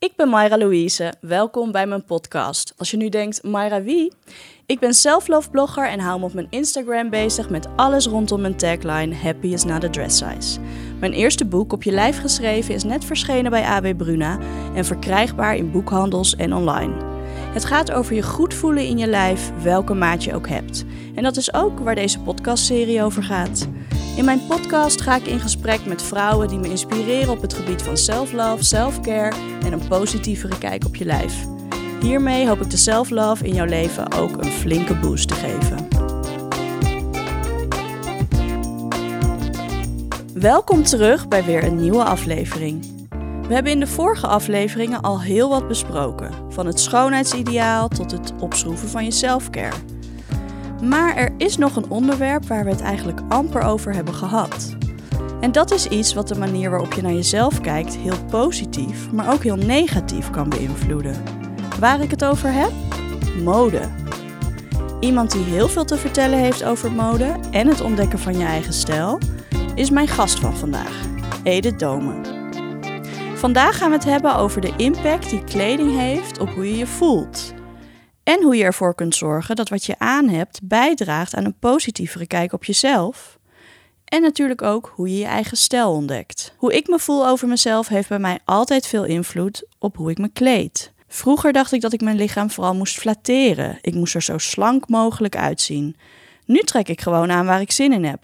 Ik ben Mayra Louise. Welkom bij mijn podcast. Als je nu denkt, Mayra wie? Ik ben self-love blogger en hou me op mijn Instagram bezig met alles rondom mijn tagline Happy is not a dress size. Mijn eerste boek op je lijf geschreven is net verschenen bij AB Bruna en verkrijgbaar in boekhandels en online. Het gaat over je goed voelen in je lijf, welke maat je ook hebt. En dat is ook waar deze podcastserie over gaat. In mijn podcast ga ik in gesprek met vrouwen die me inspireren op het gebied van self-love, self-care en een positievere kijk op je lijf. Hiermee hoop ik de self-love in jouw leven ook een flinke boost te geven. Welkom terug bij weer een nieuwe aflevering. We hebben in de vorige afleveringen al heel wat besproken, van het schoonheidsideaal tot het opschroeven van je self-care. Maar er is nog een onderwerp waar we het eigenlijk amper over hebben gehad. En dat is iets wat de manier waarop je naar jezelf kijkt heel positief, maar ook heel negatief kan beïnvloeden. Waar ik het over heb? Mode. Iemand die heel veel te vertellen heeft over mode en het ontdekken van je eigen stijl, is mijn gast van vandaag, Edith Domen. Vandaag gaan we het hebben over de impact die kleding heeft op hoe je je voelt. En hoe je ervoor kunt zorgen dat wat je aan hebt bijdraagt aan een positievere kijk op jezelf. En natuurlijk ook hoe je je eigen stijl ontdekt. Hoe ik me voel over mezelf heeft bij mij altijd veel invloed op hoe ik me kleed. Vroeger dacht ik dat ik mijn lichaam vooral moest flatteren. Ik moest er zo slank mogelijk uitzien. Nu trek ik gewoon aan waar ik zin in heb.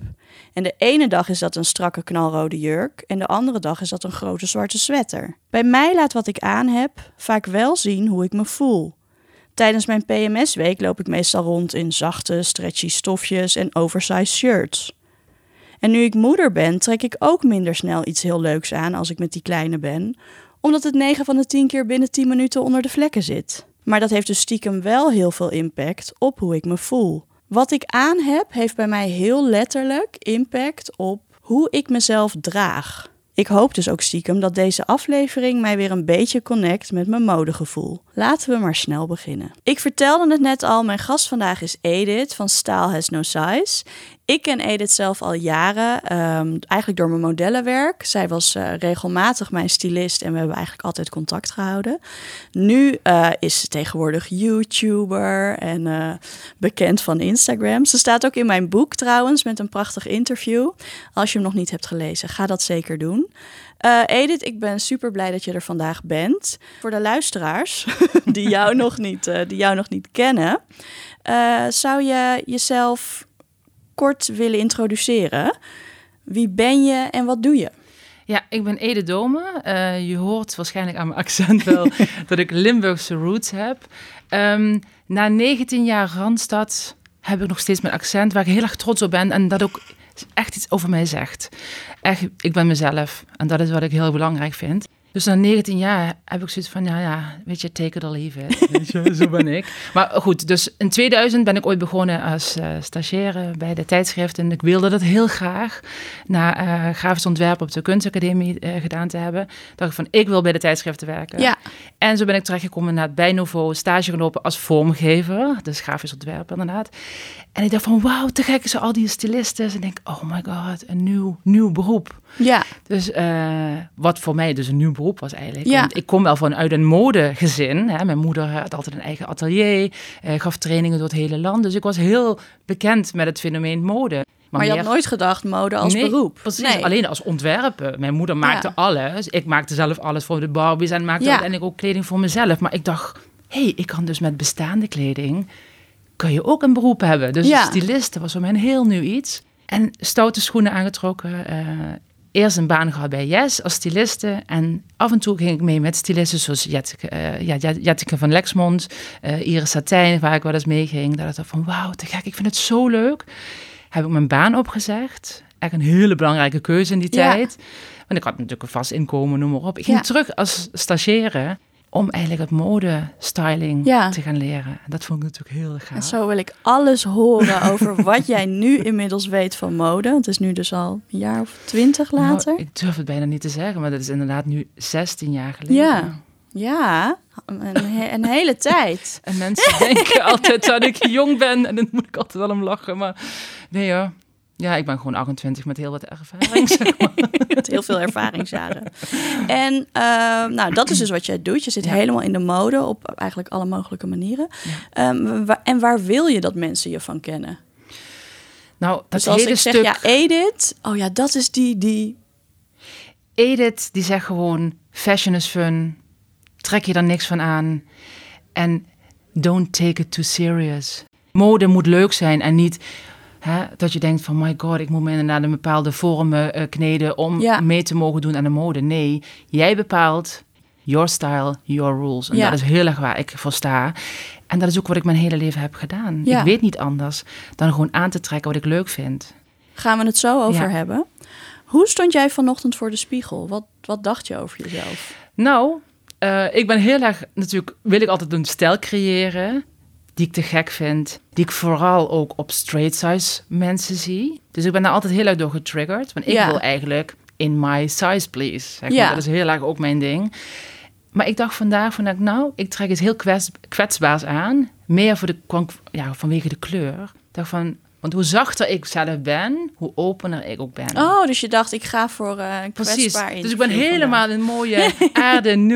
En de ene dag is dat een strakke knalrode jurk en de andere dag is dat een grote zwarte sweater. Bij mij laat wat ik aan heb vaak wel zien hoe ik me voel. Tijdens mijn PMS-week loop ik meestal rond in zachte, stretchy stofjes en oversized shirts. En nu ik moeder ben, trek ik ook minder snel iets heel leuks aan als ik met die kleine ben, omdat het 9 van de 10 keer binnen 10 minuten onder de vlekken zit. Maar dat heeft dus stiekem wel heel veel impact op hoe ik me voel. Wat ik aan heb, heeft bij mij heel letterlijk impact op hoe ik mezelf draag. Ik hoop dus ook stiekem dat deze aflevering mij weer een beetje connect met mijn modegevoel. Laten we maar snel beginnen. Ik vertelde het net al, mijn gast vandaag is Edith van Style Has No Size. Ik ken Edith zelf al jaren, um, eigenlijk door mijn modellenwerk. Zij was uh, regelmatig mijn stylist en we hebben eigenlijk altijd contact gehouden. Nu uh, is ze tegenwoordig YouTuber en uh, bekend van Instagram. Ze staat ook in mijn boek trouwens met een prachtig interview. Als je hem nog niet hebt gelezen, ga dat zeker doen. Uh, Edith, ik ben super blij dat je er vandaag bent. Voor de luisteraars die jou nog niet, uh, die jou nog niet kennen, uh, zou je jezelf kort willen introduceren. Wie ben je en wat doe je? Ja, ik ben Ede Dome. Uh, je hoort waarschijnlijk aan mijn accent wel dat ik Limburgse roots heb. Um, na 19 jaar Randstad heb ik nog steeds mijn accent, waar ik heel erg trots op ben. En dat ook echt iets over mij zegt. Echt, ik ben mezelf. En dat is wat ik heel belangrijk vind. Dus na 19 jaar heb ik zoiets van, ja, ja, weet je, take it or leave it. zo ben ik. Maar goed, dus in 2000 ben ik ooit begonnen als uh, stagiaire bij de tijdschrift. En ik wilde dat heel graag, na uh, grafisch ontwerp op de kunstacademie uh, gedaan te hebben. dacht ik van, ik wil bij de tijdschriften werken. Ja. En zo ben ik terechtgekomen naar bij Nouveau, stage gelopen als vormgever. Dus grafisch ontwerp inderdaad. En ik dacht van, wauw, te gek is al die stylisten. En denk, oh my god, een nieuw, nieuw beroep. Ja. Dus wat voor mij dus een nieuw beroep was eigenlijk. Ja. Want ik kom wel vanuit een modegezin. Hè. Mijn moeder had altijd een eigen atelier, eh, gaf trainingen door het hele land. Dus ik was heel bekend met het fenomeen mode. Maar, maar je had nooit gedacht mode als nee, beroep? Precies, nee. alleen als ontwerpen. Mijn moeder maakte ja. alles. Ik maakte zelf alles voor de Barbies en maakte ja. uiteindelijk ook kleding voor mezelf. Maar ik dacht, hé, hey, ik kan dus met bestaande kleding... kun je ook een beroep hebben. Dus ja. stylisten was voor mij een heel nieuw iets. En stoute schoenen aangetrokken. Uh, eerst een baan gehad bij Yes als styliste. En af en toe ging ik mee met stylisten zoals Jetteke, uh, ja, Jetteke van Lexmond, uh, Iris Satijn, waar ik wel eens mee ging. Dat ik dacht van wauw, te gek, ik vind het zo leuk. Heb ik mijn baan opgezegd. Echt een hele belangrijke keuze in die ja. tijd. Want ik had natuurlijk een vast inkomen, noem maar op. Ik ging ja. terug als stagiaire om eigenlijk het modestyling ja. te gaan leren. Dat vond ik natuurlijk heel gaaf. En zo wil ik alles horen over wat jij nu inmiddels weet van mode. Het is nu dus al een jaar of twintig later. Nou, ik durf het bijna niet te zeggen, maar dat is inderdaad nu 16 jaar geleden. Ja, ja een, he een hele tijd. en mensen denken altijd dat ik jong ben en dan moet ik altijd wel om lachen. Maar nee hoor, Ja, ik ben gewoon 28 met heel wat ervaring. Zeg maar. met heel veel ervaringsjaren. En ehm, nou, dat is dus wat jij doet. Je zit helemaal in de mode op eigenlijk alle mogelijke manieren. Ehm, en waar wil je dat mensen je van kennen? Nou, dat dus als hele ik zeg, ja, Edith. Oh ja, dat is die, die... Edith, die zegt gewoon, fashion is fun. Trek je er niks van aan. En don't take it too serious. Mode moet leuk zijn en niet hè, dat je denkt van my god, ik moet me inderdaad een bepaalde vormen uh, kneden om mee te mogen doen aan de mode. Nee, jij bepaalt your style, your rules. En dat is heel erg waar ik voor sta. En dat is ook wat ik mijn hele leven heb gedaan. Ik weet niet anders dan gewoon aan te trekken wat ik leuk vind. Gaan we het zo over hebben. Hoe stond jij vanochtend voor de spiegel? Wat, wat dacht je over jezelf? Nou, uh, ik ben heel erg, natuurlijk wil ik altijd een stijl creëren die ik te gek vind. Die ik vooral ook op straight size mensen zie. Dus ik ben daar altijd heel erg door getriggerd. Want ik wil eigenlijk in my size please. Zeg maar. Ja. Dat is heel erg ook mijn ding. Maar ik dacht vandaag van, nou, ik trek het heel kwets, kwetsbaars aan. Meer voor de, ja, vanwege de kleur. Ik dacht van, want hoe zachter ik zelf ben, hoe opener ik ook ben. Oh, dus je dacht, ik ga voor uh, Precies. Dus ik ben helemaal in mooie aarde. En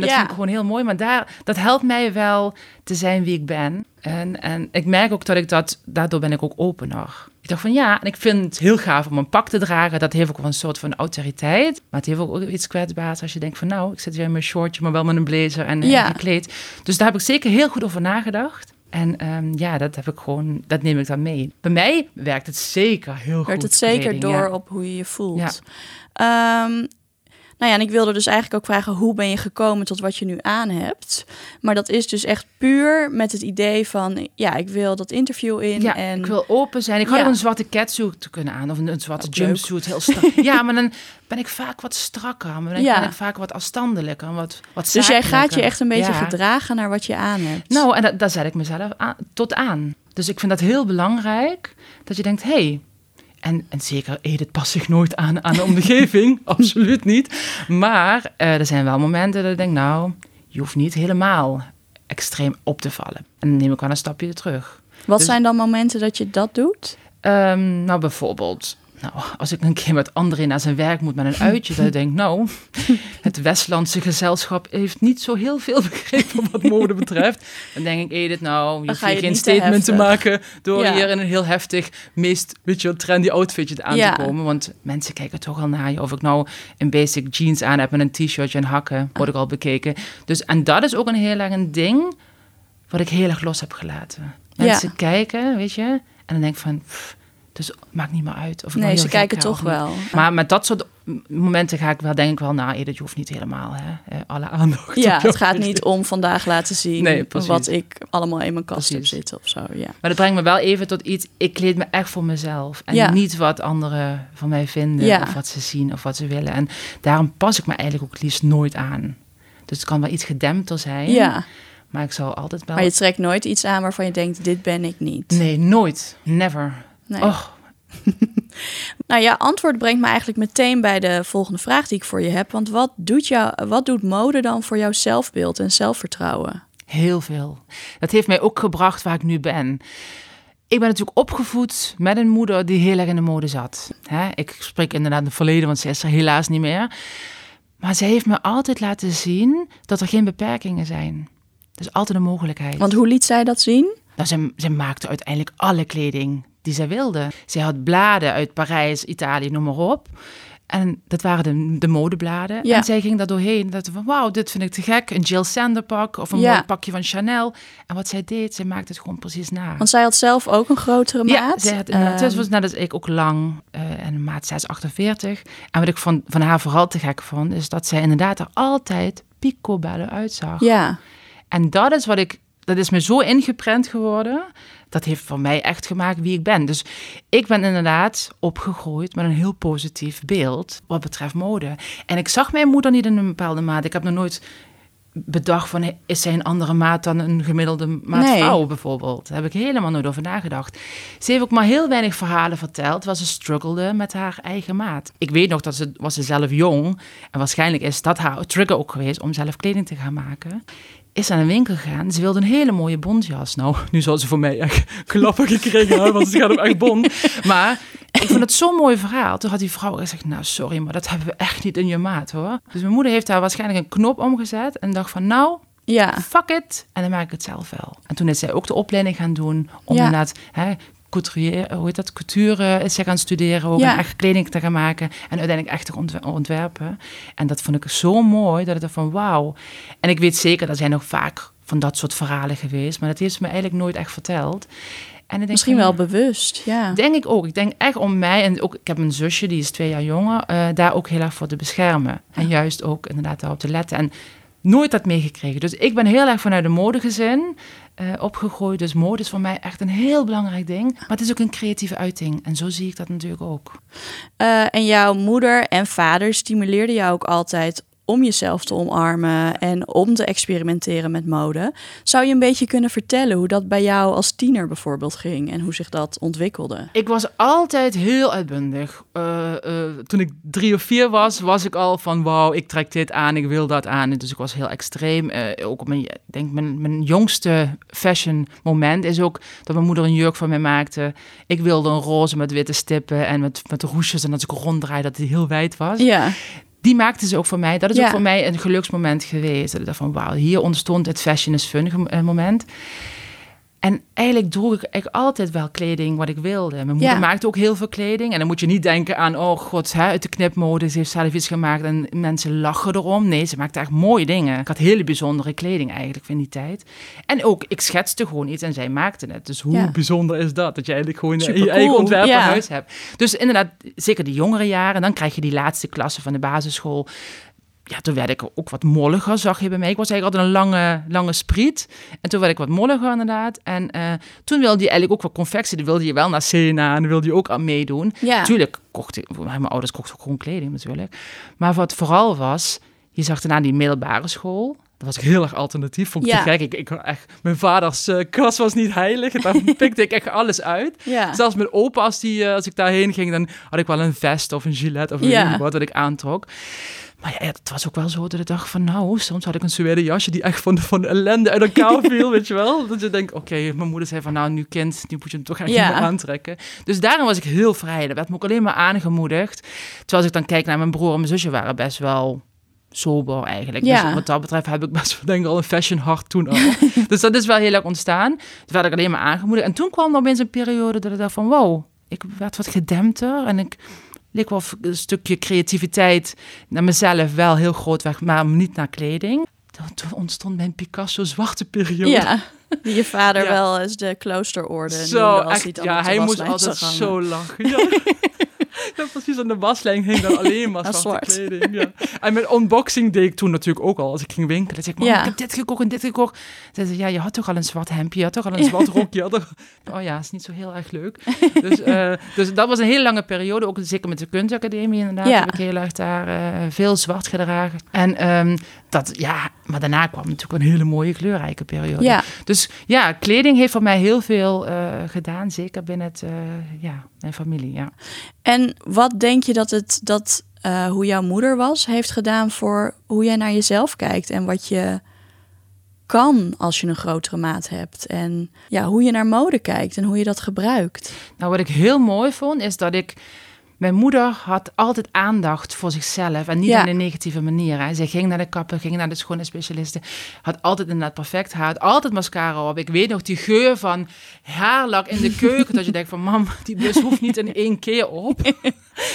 dat vind ik gewoon heel mooi. Maar daar, dat helpt mij wel te zijn wie ik ben. En, en ik merk ook dat ik dat, daardoor ben ik ook opener. Ik dacht van ja, en ik vind het heel gaaf om een pak te dragen. Dat heeft ook wel een soort van autoriteit. Maar het heeft ook iets kwetsbaars als je denkt van nou, ik zit hier in mijn shortje, maar wel met een blazer en, ja. en gekleed. Dus daar heb ik zeker heel goed over nagedacht. En ehm, ja, dat heb ik gewoon, dat neem ik dan mee. Bij mij werkt het zeker heel goed. Werkt het zeker door op hoe je je voelt. Ja. Um, nou ja, en ik wilde dus eigenlijk ook vragen: hoe ben je gekomen tot wat je nu aan hebt? Maar dat is dus echt puur met het idee van: ja, ik wil dat interview in. Ja, en... ik wil open zijn. Ik had ook een zwarte catsuit te kunnen aan of een, zwarte jumpsuit, heel strak. ja, maar dan ben ik vaak wat strakker. Maar dan ben ik vaak wat afstandelijker. Wat, wat dus jij gaat je echt een beetje gedragen naar wat je aan hebt. Nou, en dat, daar zet ik mezelf aan, tot aan. Dus ik vind dat heel belangrijk dat je denkt: hey, en, en zeker, Edith past zich nooit aan aan de omgeving. Absoluut niet. Maar uh, er zijn wel momenten dat ik denk, nou, je hoeft niet helemaal extreem op te vallen. En dan neem ik wel een stapje terug. Wat dus zijn dan momenten dat je dat doet? Um, nou, bijvoorbeeld nou, als ik een keer met André naar zijn werk moet met een uitje, dan denk ik, nou, het Westlandse gezelschap heeft niet zo heel veel begrepen wat mode betreft. Dan denk ik, Edith, nou, je hoeft geen statement te, maken door hier in een heel heftig, meest, weet je, trendy outfitje aan te komen. Want mensen kijken toch al naar je. Of ik nou een basic jeans aan heb met een t-shirtje en hakken, word ik al bekeken. Dus, en dat is ook een heel erg een ding wat ik heel erg los heb gelaten. Mensen kijken, weet je, en dan denk ik van... Dus het maakt niet meer uit. Of ik nee, ze kijken toch wel. Maar met dat soort momenten ga ik wel, denk ik wel, nou, Edith, je hoeft niet helemaal hè, alle aandacht. Ja, het gaat niet om vandaag laten zien nee, wat ik allemaal in mijn kast heb zitten of zo. Ja. Maar dat brengt me wel even tot iets, ik kleed me echt voor mezelf. En ja. niet wat anderen van mij vinden, ja. of wat ze zien, of wat ze willen. En daarom pas ik me eigenlijk ook het liefst nooit aan. Dus het kan wel iets gedempter zijn. Ja. Maar ik zal altijd wel... Maar je trekt nooit iets aan waarvan je denkt, dit ben ik niet. Nee, nooit. Never. Nee. Oh. nou ja, antwoord brengt me eigenlijk meteen bij de volgende vraag die ik voor je heb. Want wat doet, jou, wat doet mode dan voor jouw zelfbeeld en zelfvertrouwen? Heel veel. Dat heeft mij ook gebracht waar ik nu ben. Ik ben natuurlijk opgevoed met een moeder die heel erg in de mode zat. ik spreek inderdaad in het verleden, want ze is er helaas niet meer. Maar ze heeft me altijd laten zien dat er geen beperkingen zijn. Dat is altijd een mogelijkheid. Want hoe liet zij dat zien? Nou, maakte uiteindelijk alle kleding die zij wilde. Zij had bladen uit Parijs, Italië, noem maar op. En dat waren de, de modebladen. Ja. En zij ging daar doorheen. Dat van, wauw, dit vind ik te gek. Een Jill Sander pak of een mooi pakje van Chanel. En wat zij deed, zij maakte het gewoon precies na. Want zij had zelf ook een grotere maat. Ja, zij had, uh, het was net als ik ook lang uh, en maat 648. En wat ik van, van haar vooral te gek vond, is dat zij inderdaad er altijd picobellen uitzag. Ja. En dat is wat ik, dat is me zo ingeprent geworden dat heeft voor mij echt gemaakt wie ik ben. Dus ik ben inderdaad opgegroeid met een heel positief beeld wat betreft mode. En ik zag mijn moeder niet in een bepaalde maat. Ik heb nog nooit bedacht van is zij een andere maat dan een gemiddelde maat vrouw bijvoorbeeld. Daar heb ik helemaal nooit over nagedacht. Ze heeft ook maar heel weinig verhalen verteld waar ze struggelde met haar eigen maat. Ik weet nog dat ze was ze zelf jong en waarschijnlijk is dat haar trigger ook geweest om zelf kleding te gaan maken is aan een winkel gegaan. Ze wilde een hele mooie bontjas. Nou, nu zal ze voor mij echt klappen gekregen hebben, want ze gaat hem echt bont. Maar ik vond het zo'n mooi verhaal. Toen had die vrouw gezegd, nou sorry, maar dat hebben we echt niet in je maat hoor. Dus mijn moeder heeft daar waarschijnlijk een knop omgezet en dacht van nou, ja. fuck it. En dan maak ik het zelf wel. En toen is zij ook de opleiding gaan doen om ja. inderdaad hè, couturier, hoe heet dat, couture is zij gaan studeren, ook ja. echt kleding te gaan maken en uiteindelijk echt te ontwerpen. En dat vond ik zo mooi, dat ik dacht van wauw. En ik weet zeker, dat zijn nog vaak van dat soort verhalen geweest, maar dat heeft ze me eigenlijk nooit echt verteld. En denk, Misschien wel bewust, ja. Denk ik ook. Ik denk echt om mij, en ook, ik heb een zusje, die is twee jaar jonger, uh, daar ook heel erg voor te beschermen. En juist ook inderdaad daarop te letten. En nooit dat meegekregen. Dus ik ben heel erg vanuit de modegezin uh, opgegroeid. Dus mode is voor mij echt een heel belangrijk ding. Maar het is ook een creatieve uiting. En zo zie ik dat natuurlijk ook. Uh, en jouw moeder en vader stimuleerden jou ook altijd om jezelf te omarmen en om te experimenteren met mode. Zou je een beetje kunnen vertellen hoe dat bij jou als tiener bijvoorbeeld ging en hoe zich dat ontwikkelde? Ik was altijd heel uitbundig. Uh, uh, toen ik drie of vier was, was ik al van wauw, ik trek dit aan, ik wil dat aan. Dus ik was heel extreem. Uh, ook mijn, denk mijn, mijn jongste fashion moment is ook dat mijn moeder een jurk van mij maakte. Ik wilde een roze met witte stippen en met, met roesjes en als ik ronddraai dat die heel wijd was. Ja die maakte ze ook voor mij. Dat is ook voor mij een geluksmoment geweest. Dat van, wauw, hier ontstond het fashion is fun eh, moment. En eigenlijk droeg ik eigenlijk altijd wel kleding wat ik wilde. Mijn moeder maakte ook heel veel kleding. En dan moet je niet denken aan, oh god, hè, uit de knipmode. Ze heeft zelf iets gemaakt en mensen lachen erom. Nee, ze maakte echt mooie dingen. Ik had hele bijzondere kleding eigenlijk in die tijd. En ook, ik schetste gewoon iets en zij maakte het. Dus hoe bijzonder is dat? Dat je eigenlijk gewoon je eigen ontwerperhuis ja. hebt. Dus inderdaad, zeker die jongere jaren. Dan krijg je die laatste klasse van de basisschool ja, toen werd ik ook wat molliger, zag je bij mij. Ik was eigenlijk altijd een lange, lange spriet. En toen werd ik wat molliger inderdaad. En uh, toen wilde je eigenlijk ook wat confectie. Dan wilde je wel naar Sena en dan wilde je ook aan meedoen. Ja. Tuurlijk kocht ik, mijn ouders kochten ook gewoon kleding natuurlijk. Maar wat vooral was, je zag daarna die middelbare school. Dat was ik heel erg alternatief. Vond ik ja. te gek. Ik, ik, echt, mijn vaders uh, was niet heilig. Daar pikte ik echt alles uit. Ja. Zelfs mijn opa, als, die, uh, als ik daarheen ging, dan had ik wel een vest of een gilet of een ja. wat dat ik aantrok. Maar ja, het was ook wel zo dat ik dacht van nou, soms had ik een suède jasje die echt van van de ellende uit elkaar viel, weet je wel. Dat je denkt, oké, mijn moeder zei van nou, nu kind, nu moet je hem toch echt ja. aantrekken. Dus daarom was ik heel vrij. Dat werd me ook alleen maar aangemoedigd. Terwijl als ik dan kijk naar mijn broer en mijn zusje waren best wel sober eigenlijk. Ja. Dus wat dat betreft heb ik best wel denk ik al een fashion hart toen al. dus dat is wel heel erg ontstaan. Toen werd ik alleen maar aangemoedigd. En toen kwam er opeens een periode dat ik dacht van wow, ik werd wat gedempter en ik leek wel een stukje creativiteit naar mezelf wel heel groot weg, maar niet naar kleding. Toen ontstond mijn Picasso zwarte periode. Ja, die je vader wel eens de kloosterorde Zo, als echt, hij ja, hij moest altijd zo lachen. Ja. ja, precies. Aan de waslijn ging dan alleen maar zwarte kleding. Ja. En met unboxing deed ik toen natuurlijk ook al. Als ik ging winkelen, zei ik, ja. ik heb dit gekocht en dit gekocht. Zei ze, ja, je had toch al een zwart hemdje, je had toch al een zwart rokje. Toch... Oh ja, is niet zo heel erg leuk. Dus, uh, dus dat was een hele lange periode. Ook zeker met de kunstacademie inderdaad. Ja. Heb ik heel erg daar uh, veel zwart gedragen. En um, dat, ja, maar daarna kwam natuurlijk een hele mooie kleurrijke periode. Ja. Dus ja, kleding heeft voor mij heel veel uh, gedaan. Zeker binnen het, ja, mijn familie, ja. En wat denk je dat het, dat uh, hoe jouw moeder was, heeft gedaan voor hoe jij naar jezelf kijkt en wat je kan als je een grotere maat hebt. En ja, hoe je naar mode kijkt en hoe je dat gebruikt. Nou, wat ik heel mooi vond, is dat ik mijn moeder had altijd aandacht voor zichzelf en niet in een negatieve manier. Hè. Zij ging naar de kapper, ging naar de schoonheidsspecialisten, had altijd inderdaad perfect haar, had altijd mascara op. Ik weet nog die geur van haarlak in de keuken, dat je denkt van mam, die bus hoeft niet in één keer op.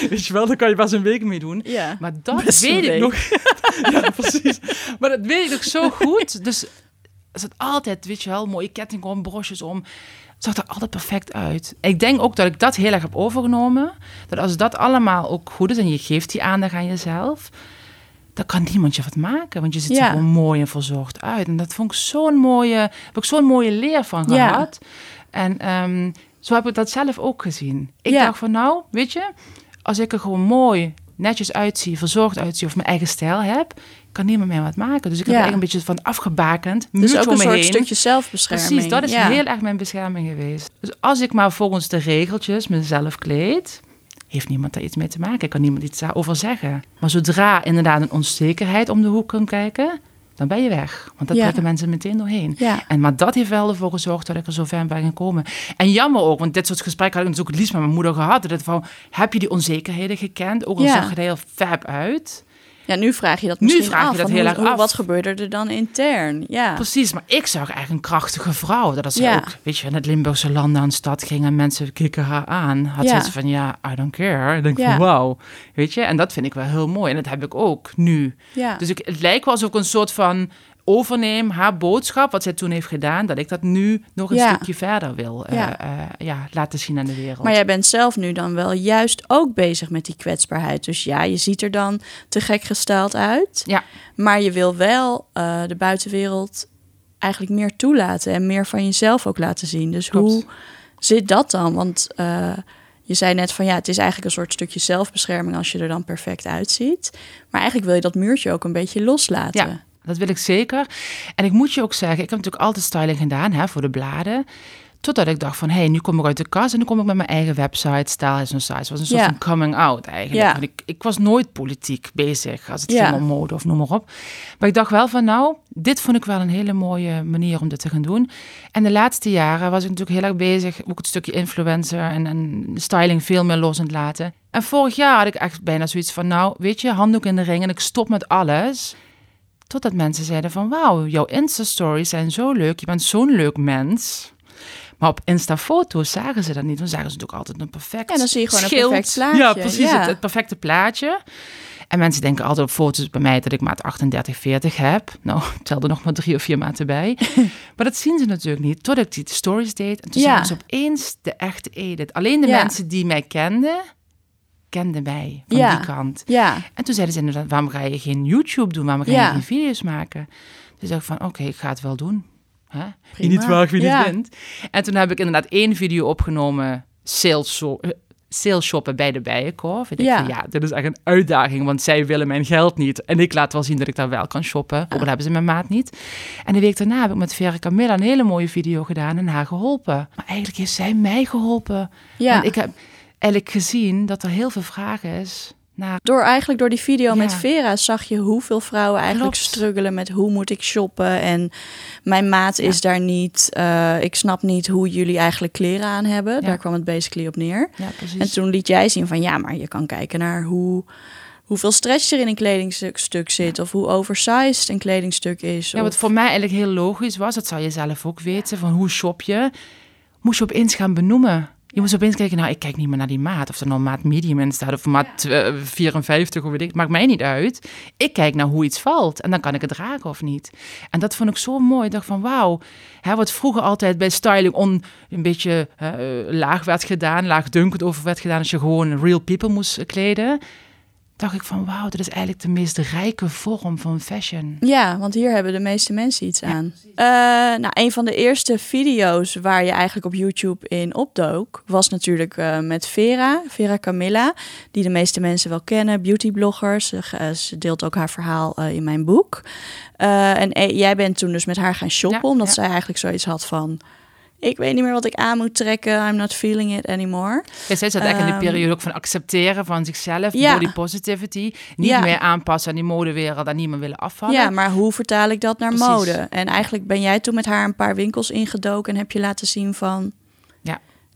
weet je wel, daar kan je pas een week mee doen. Ja, maar dat weet ik nog. ja, precies. Maar dat weet ik nog zo goed. Dus er zat altijd, weet je wel, mooie ketting om, brosjes om zag er altijd perfect uit. Ik denk ook dat ik dat heel erg heb overgenomen. Dat als dat allemaal ook goed is en je geeft die aandacht aan jezelf, dan kan niemand je wat maken. Want je ziet er gewoon mooi en verzorgd uit. En dat vond ik zo'n mooie, heb ik zo'n mooie leer van gehad. En um, zo heb ik dat zelf ook gezien. Ik dacht van nou, weet je, als ik er gewoon mooi netjes uitzie, verzorgd uitzie of mijn eigen stijl heb, kan niemand meer wat maken. Dus ik heb er een beetje van afgebakend. Dus ook een soort stukje zelfbescherming. Precies, dat is heel erg mijn bescherming geweest. Dus als ik maar volgens de regeltjes mezelf kleed, heeft niemand daar iets mee te maken. Kan niemand iets daarover zeggen. Maar zodra inderdaad een onzekerheid om de hoek kan kijken, dan ben je weg. Want dat trekken mensen meteen doorheen. Ja. En, maar dat heeft wel ervoor gezorgd dat ik er zo ver ben gekomen. En jammer ook, want dit soort gesprekken had ik natuurlijk het liefst met mijn moeder gehad. Dat van, heb je die onzekerheden gekend? Ook al zag je er heel fab uit. Ja, nu vraag je dat misschien nu vraag je dat heel erg af. Wat gebeurde er dan intern? Ja. Precies, maar ik zag eigenlijk een krachtige vrouw. Dat ze ook, weet je, in het Limburgse land aan de stad ging en mensen keken haar aan. Had ze van, ja, I don't care. En denk ik van, wauw. Weet je, en dat vind ik wel heel mooi. En dat heb ik ook nu. Ja. Dus ik, het lijkt wel alsof ik een soort van overneem, haar boodschap, wat zij toen heeft gedaan, dat ik dat nu nog een stukje verder wil uh, ja. Uh, ja, laten zien aan de wereld. Maar jij bent zelf nu dan wel juist ook bezig met die kwetsbaarheid. Dus ja, je ziet er dan te gek gesteld uit. Ja. Maar je wil wel uh, de buitenwereld eigenlijk meer toelaten en meer van jezelf ook laten zien. Dus Klopt. hoe zit dat dan? Want je zei net van ja, het is eigenlijk een soort stukje zelfbescherming als je er dan perfect uitziet. Maar eigenlijk wil je dat muurtje ook een beetje loslaten. Ja. Dat wil ik zeker. En ik moet je ook zeggen, ik heb natuurlijk altijd styling gedaan hè, voor de bladen. Totdat ik dacht van, hé, hey, nu kom ik uit de kast en nu kom ik met mijn eigen website, Style is een Size. Het was een soort van coming out eigenlijk. Ik, ik was nooit politiek bezig als het ging om mode of noem maar op. Maar ik dacht wel van, nou, dit vond ik wel een hele mooie manier om dit te gaan doen. En de laatste jaren was ik natuurlijk heel erg bezig, ook het stukje influencer en, en styling veel meer los aan het laten. En vorig jaar had ik echt bijna zoiets van, nou, weet je, handdoek in de ring en ik stop met alles. Totdat mensen zeiden van wauw, jouw Insta-stories zijn zo leuk. Je bent zo'n leuk mens. Maar op Insta-foto's zagen ze dat niet. Dan zagen ze natuurlijk altijd een perfect Ja, dan zie je gewoon een perfect plaatje. Ja, precies. Het, perfecte plaatje. En mensen denken altijd op foto's bij mij dat ik maat 38, 40 heb. Nou, tel er nog maar drie of vier maten bij. maar dat zien ze natuurlijk niet. Totdat ik die stories deed. En toen ja. zagen ze opeens de echte Edith. Alleen de mensen die mij kenden, kende mij van ja. die kant. Ja. En toen zeiden ze inderdaad, waarom ga je geen YouTube doen? Waarom ga je geen video's maken? Dus ik van, oké, ik ga het wel doen. Hè? Wie niet waagt, wie niet wint. En toen heb ik inderdaad één video opgenomen, sales, eh, sales shoppen bij de Bijenkorf. Ik ja. Van, ja, dit is echt een uitdaging, want zij willen mijn geld niet. En ik laat wel zien dat ik daar wel kan shoppen. Ook al hebben ze mijn maat niet. En de week daarna heb ik met Vera Camilla een hele mooie video gedaan en haar geholpen. Maar eigenlijk heeft zij mij geholpen. Ja. Want ik heb eigenlijk gezien dat er heel veel vragen is. Naar... Door eigenlijk door die video met Vera zag je hoeveel vrouwen eigenlijk Klopt. struggelen met hoe moet ik shoppen en mijn maat is daar niet. Uh, ik snap niet hoe jullie eigenlijk kleren aan hebben. Ja. Daar kwam het basically op neer. en toen liet jij zien van ja, maar je kan kijken naar hoe hoeveel stress er in een kledingstuk zit of hoe oversized een kledingstuk is. Ja, wat voor mij eigenlijk heel logisch was, dat zou je zelf ook weten, van hoe shop je, moest je opeens gaan benoemen. Je moet opeens kijken, nou, ik kijk niet meer naar die maat. Of er nou maat medium in staat of maat ja. 54 of weet ik. Maakt mij niet uit. Ik kijk naar hoe iets valt. En dan kan ik het dragen of niet. En dat vond ik zo mooi. Ik dacht van, wauw. Hè, wat vroeger altijd bij styling on, een beetje uh, laag werd gedaan. Laagdunkend over werd gedaan. Als je gewoon real people moest kleden dacht ik van wauw, dat is eigenlijk de meest rijke vorm van fashion. Ja, want hier hebben de meeste mensen iets aan. Uh, nou, een van de eerste video's waar je eigenlijk op YouTube in opdook, was natuurlijk uh, met Vera, Vera Camilla, die de meeste mensen wel kennen, beautyblogger. Ze, uh, ze deelt ook haar verhaal in mijn boek. en jij bent toen dus met haar gaan shoppen, ja, omdat ja. zij eigenlijk zoiets had van ik weet niet meer wat ik aan moet trekken. I'm not feeling it anymore. Ja, zij zat eigenlijk in de ehm, periode ook van accepteren van zichzelf, ja. body positivity. Niet ja. meer aanpassen aan die modewereld en niet meer willen afvallen. Ja, maar hoe vertaal ik dat naar Precies. mode? En eigenlijk ben jij toen met haar een paar winkels ingedoken en heb je laten zien van...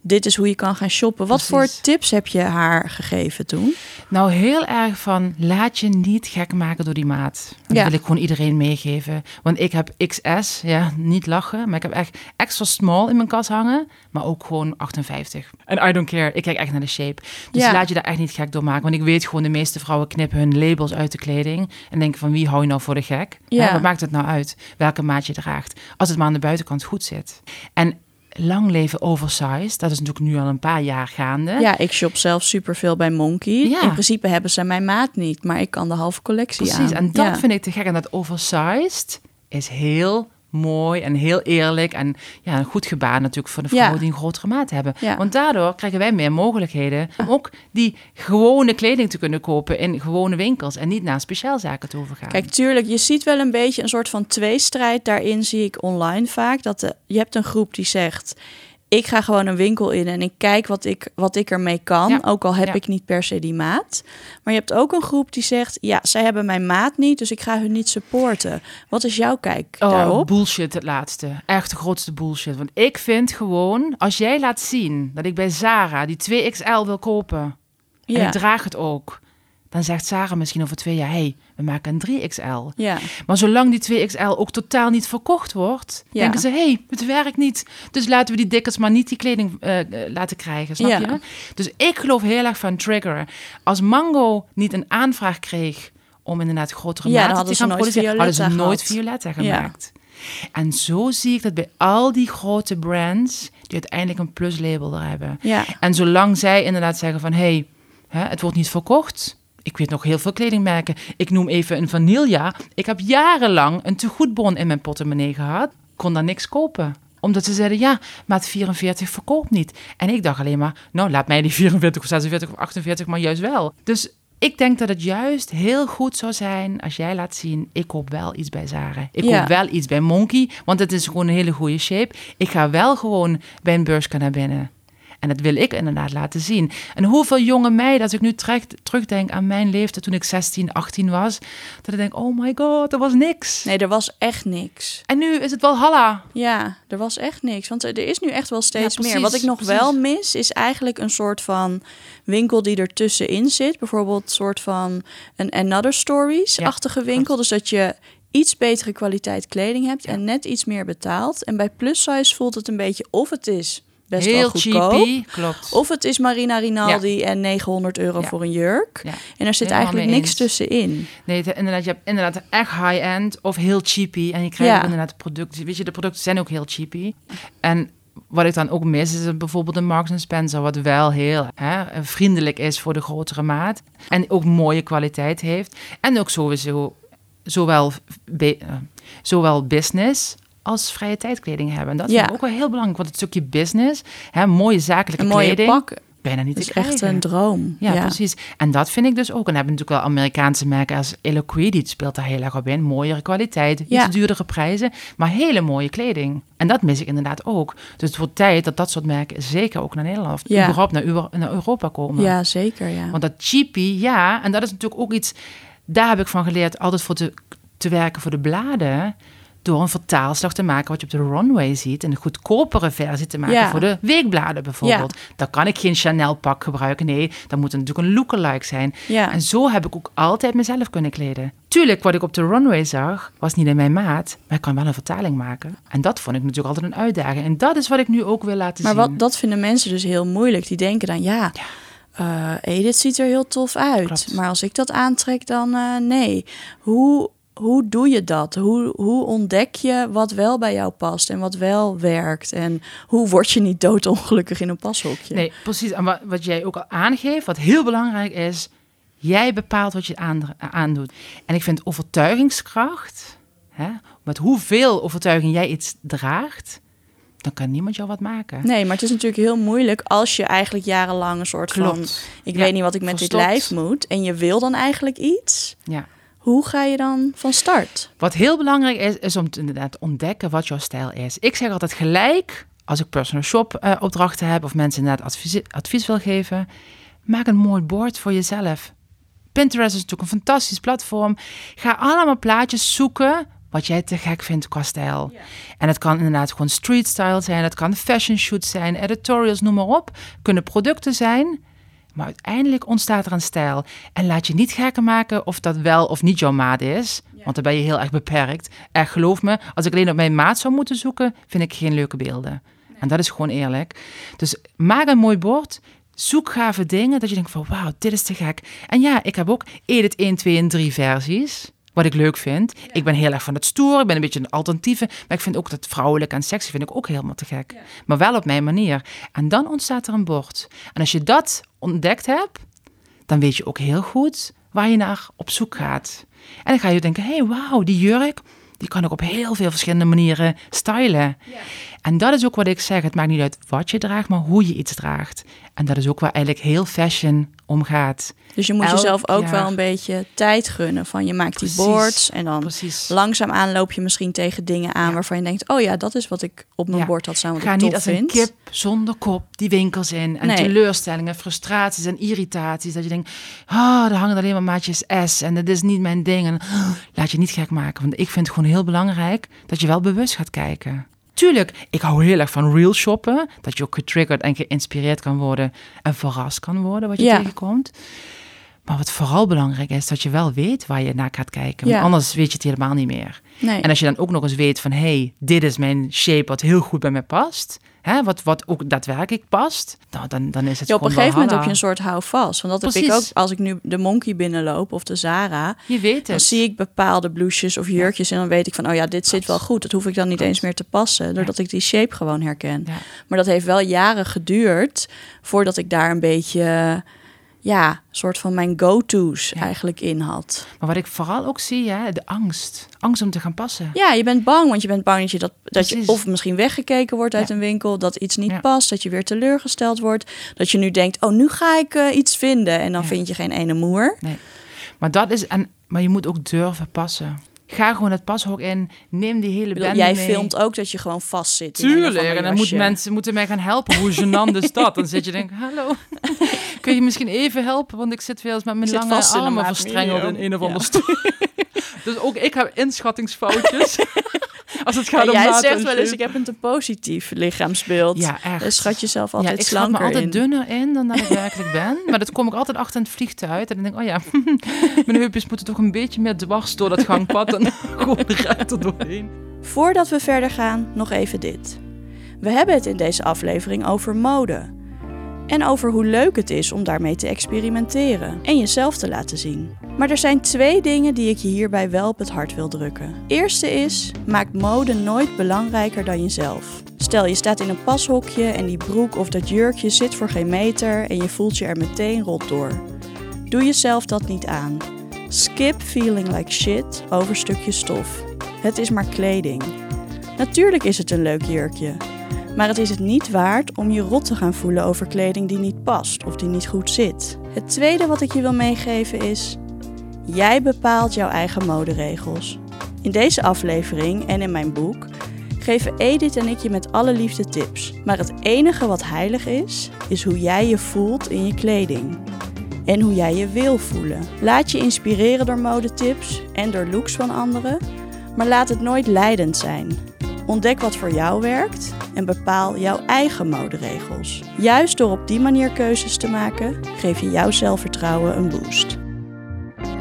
Dit is hoe je kan gaan shoppen. Wat voor tips heb je haar gegeven toen? Nou, heel erg van laat je niet gek maken door die maat. Dat ja. wil ik gewoon iedereen meegeven. Want ik heb XS, ja, niet lachen, maar ik heb echt extra small in mijn kast hangen, maar ook gewoon 58. En I don't care, ik kijk echt naar de shape. Dus ja. laat je daar echt niet gek door maken. Want ik weet gewoon, de meeste vrouwen knippen hun labels uit de kleding en denken van wie hou je nou voor de gek? Ja. wat maakt het nou uit welke maat je draagt? Als het maar aan de buitenkant goed zit. En lang leven oversized. Dat is natuurlijk nu al een paar jaar gaande. Ja, ik shop zelf superveel bij Monkey. Ja. In principe hebben ze mijn maat niet, maar ik kan de halve collectie Precies, aan. en dat ja. vind ik te gek. En dat oversized is heel mooi en heel eerlijk. En ja, een goed gebaar natuurlijk voor de vrouwen ja. die een grotere maat hebben. Ja. Want daardoor krijgen wij meer mogelijkheden om ook die gewone kleding te kunnen kopen in gewone winkels en niet naar speciaalzaken te overgaan. Kijk, tuurlijk, je ziet wel een beetje een soort van tweestrijd. Daarin zie ik online vaak dat de, je hebt een groep die zegt ik ga gewoon een winkel in en ik kijk wat ik, wat ik ermee kan. Ook al heb ik niet per se die maat. Maar je hebt ook een groep die zegt, ja, zij hebben mijn maat niet, dus ik ga hun niet supporten. Wat is jouw kijk oh, daarop? bullshit het laatste. Echt de grootste bullshit. Want ik vind gewoon, als jij laat zien dat ik bij Zara die 2XL wil kopen... Ja. en ik draag het ook dan zegt Sarah misschien over twee jaar: hey, we maken een 3XL. Ja. Maar zolang die 2XL ook totaal niet verkocht wordt, ja. denken ze: hey, het werkt niet. Dus laten we die dikkers maar niet die kleding uh, laten krijgen. Snap je? Dus ik geloof heel erg van triggeren. Als Mango niet een aanvraag kreeg om inderdaad grotere ja, maten te gaan produceren, hadden ze nooit Violetta gemaakt. En zo zie ik dat bij al die grote brands die uiteindelijk een pluslabel er hebben. Ja. En zolang zij inderdaad zeggen van hé, hey, het wordt niet verkocht, ik weet nog heel veel kledingmerken. Ik noem even een Vanilla. Ik heb jarenlang een tegoedbon in mijn portemonnee gehad. Kon daar niks kopen omdat ze zeiden, ja, maat 44 verkoopt niet. En ik dacht alleen maar, nou, laat mij die 44 of 46 of 48 maar juist wel. Dus ik denk dat het juist heel goed zou zijn als jij laat zien, ik koop wel iets bij Zara. Ik koop wel iets bij Monkey, want het is gewoon een hele goede shape. Ik ga wel gewoon bij een beurs naar binnen. En dat wil ik inderdaad laten zien. En hoeveel jonge meiden, als ik nu terug, terugdenk aan mijn leeftijd toen ik 16, 18 was, dat ik denk, oh my god, er was niks. Nee, er was echt niks. En nu is het wel halla. Ja, er was echt niks. Want er is nu echt wel steeds meer. Wat ik nog wel mis, is eigenlijk een soort van winkel die ertussenin zit. Bijvoorbeeld een soort van een Another Stories-achtige winkel. Dus dat je iets betere kwaliteit kleding hebt en net iets meer betaalt. En bij plus size voelt het een beetje of het is best Heel wel goedkoop. Cheapy, klopt. Of het is Marina Rinaldi en 900 euro voor een jurk. En er zit eigenlijk niks tussenin. Nee, inderdaad, je hebt inderdaad echt high-end of heel cheapy. En je krijgt inderdaad producten. Weet je, de producten zijn ook heel cheapy. En wat ik dan ook mis is bijvoorbeeld een Marks Spencer, wat wel heel hè, vriendelijk is voor de grotere maat. En ook mooie kwaliteit heeft. En ook sowieso zowel, be, uh, zowel business als vrije tijdkleding hebben. En dat ja. is ook wel heel belangrijk, want het stukje business, hè, mooie zakelijke een kleding. Mooie pak. Bijna niet is te echt een droom. Ja, precies. En dat vind ik dus ook. En dan hebben natuurlijk wel Amerikaanse merken als Eloquid, die speelt daar heel erg op in. Mooiere kwaliteit, iets duurdere prijzen, maar hele mooie kleding. En dat mis ik inderdaad ook. Dus het wordt tijd dat dat soort merken zeker ook naar Nederland of ja. überhaupt naar, naar Europa komen. Ja, zeker. Ja. Want dat cheapy, ja, en dat is natuurlijk ook iets, daar heb ik van geleerd, altijd voor te, te werken voor de bladen door een vertaalslag te maken wat je op de runway ziet. Een goedkopere versie te maken voor de weekbladen bijvoorbeeld. Ja. Dan kan ik geen Chanel pak gebruiken. Nee, dan moet het natuurlijk een lookalike zijn. Ja. En zo heb ik ook altijd mezelf kunnen kleden. Tuurlijk, wat ik op de runway zag, was niet in mijn maat. Maar ik kan wel een vertaling maken. En dat vond ik natuurlijk altijd een uitdaging. En dat is wat ik nu ook wil laten zien. Maar wat, dat vinden mensen dus heel moeilijk. Die denken dan, ja... Uh, Edith ziet er heel tof uit. Maar als ik dat aantrek, dan uh, nee. Hoe hoe doe je dat? Hoe, hoe ontdek je wat wel bij jou past en wat wel werkt? En hoe word je niet doodongelukkig in een pashokje? Nee, precies. En wat, wat jij ook al aangeeft, wat heel belangrijk is, jij bepaalt wat je aan, aandoet. En ik vind overtuigingskracht, hè, met hoeveel overtuiging jij iets draagt, dan kan niemand jou wat maken. Nee, maar het is natuurlijk heel moeilijk als je eigenlijk jarenlang een soort van... ik weet niet wat ik met dit lijf moet. En je wil dan eigenlijk iets. Ja. Hoe ga je dan van start? Wat heel belangrijk is, is om te inderdaad ontdekken wat jouw stijl is. Ik zeg altijd gelijk, als ik personal shop uh, opdrachten heb of mensen inderdaad advies, advies wil geven, maak een mooi bord voor jezelf. Pinterest is natuurlijk een fantastisch platform. Ga allemaal plaatjes zoeken wat jij te gek vindt qua stijl. En het kan inderdaad gewoon street style zijn, het kan fashion shoots zijn, editorials, noem maar op. Kunnen producten zijn. Maar uiteindelijk ontstaat er een stijl. En laat je niet gekker maken of dat wel of niet jouw maat is. Want dan ben je heel erg beperkt. En geloof me, als ik alleen op mijn maat zou moeten zoeken, vind ik geen leuke beelden. En dat is gewoon eerlijk. Dus maak een mooi bord. Zoek gave dingen dat je denkt van wauw, dit is te gek. En ja, ik heb ook Edit 1, 2 en 3 versies. Wat ik leuk vind. Ik ben heel erg van het stoer. Ik ben een beetje een alternatieve. Maar ik vind ook dat vrouwelijk en sexy vind ik ook helemaal te gek. Maar wel op mijn manier. En dan ontstaat er een bord. En als je dat ontdekt hebt, dan weet je ook heel goed waar je naar op zoek gaat. En dan ga je denken, hé, hey, wauw, die jurk, die kan ik op heel veel verschillende manieren stylen. En dat is ook wat ik zeg. Het maakt niet uit wat je draagt, maar hoe je iets draagt. En dat is ook waar eigenlijk heel fashion om gaat. Dus je moet jezelf ook wel een beetje tijd gunnen. Van je maakt die boards en dan Precies. langzaamaan loop je misschien tegen dingen aan waarvan je denkt: oh ja, dat is wat ik op mijn bord had staan. Wat Ga ik niet als vind. een kip zonder kop die winkels in. En teleurstellingen, frustraties en irritaties. Dat je denkt: oh, er hangen alleen maar maatjes S en dat is niet mijn ding. En, oh, laat je niet gek maken. Want ik vind het gewoon heel belangrijk dat je wel bewust gaat kijken. Tuurlijk, ik hou heel erg van real shoppen. Dat je ook getriggerd en geïnspireerd kan worden en verrast kan worden wat je tegenkomt. Maar wat vooral belangrijk is, dat je wel weet waar je naar gaat kijken. Want anders weet je het helemaal niet meer. Nee. En als je dan ook nog eens weet van, hey, dit is mijn shape wat heel goed bij mij past. Hè, wat, wat ook daadwerkelijk past, nou, dan, dan is het ja, Op een gegeven moment heb je een soort houvast. Want dat heb ik ook als ik nu de Monkey binnenloop of de Zara. Je weet het. Dan zie ik bepaalde blouses of jurkjes en dan weet ik van, oh ja, dit zit wel goed. Dat hoef ik dan niet eens meer te passen, doordat ik die shape gewoon herken. Maar dat heeft wel jaren geduurd voordat ik daar een beetje ja, soort van mijn go-to's eigenlijk in had. Maar wat ik vooral ook zie, hè, de angst. Angst om te gaan passen. Ja, je bent bang, want je bent bang dat je, dat, dat je of misschien weggekeken wordt uit een winkel, dat iets niet past, dat je weer teleurgesteld wordt. Dat je nu denkt, oh, nu ga ik uh, iets vinden en dan vind je geen ene moer. Nee. Maar dat is, en, maar je moet ook durven passen. Ga gewoon het pashok in. Neem die hele bende Jij filmt ook dat je gewoon vast zit. Tuurlijk. En dan moeten mensen moeten mij gaan helpen. Hoe gênant is dat? Dan zit je denk hallo, kun je misschien even helpen? Want ik zit weer eens met mijn lange armen verstrengeld in een of andere stoel. dus ook ik heb inschattingsfoutjes. Als het gaat om Jij zegt wel eens, ik heb een te positief lichaamsbeeld. Ja, echt. Dus schat jezelf altijd ja, ik schat me altijd dunner in dan dat ik werkelijk ben. Maar dat kom ik altijd achter in het vliegtuig. En dan denk ik, oh ja, mijn heupjes moeten toch een beetje meer dwars door dat gangpad. En gewoon recht er doorheen. Voordat we verder gaan, nog even dit. We hebben het in deze aflevering over mode. En over hoe leuk het is om daarmee te experimenteren en jezelf te laten zien. Maar er zijn twee dingen die ik je hierbij wel op het hart wil drukken. Eerste is, maak mode nooit belangrijker dan jezelf. Stel je staat in een pashokje en die broek of dat jurkje zit voor geen meter en je voelt je er meteen rot door. Doe jezelf dat niet aan. Skip feeling like shit over stukjes stof. Het is maar kleding. Natuurlijk is het een leuk jurkje, maar het is het niet waard om je rot te gaan voelen over kleding die niet past of die niet goed zit. Het tweede wat ik je wil meegeven is: jij bepaalt jouw eigen moderegels. In deze aflevering en in mijn boek geven Edith en ik je met alle liefde tips. Maar het enige wat heilig is, is hoe jij je voelt in je kleding. En hoe jij je wil voelen. Laat je inspireren door modetips en door looks van anderen, maar laat het nooit leidend zijn. Ontdek wat voor jou werkt en bepaal jouw eigen moderegels. Juist door op die manier keuzes te maken, geef je jouw zelfvertrouwen een boost.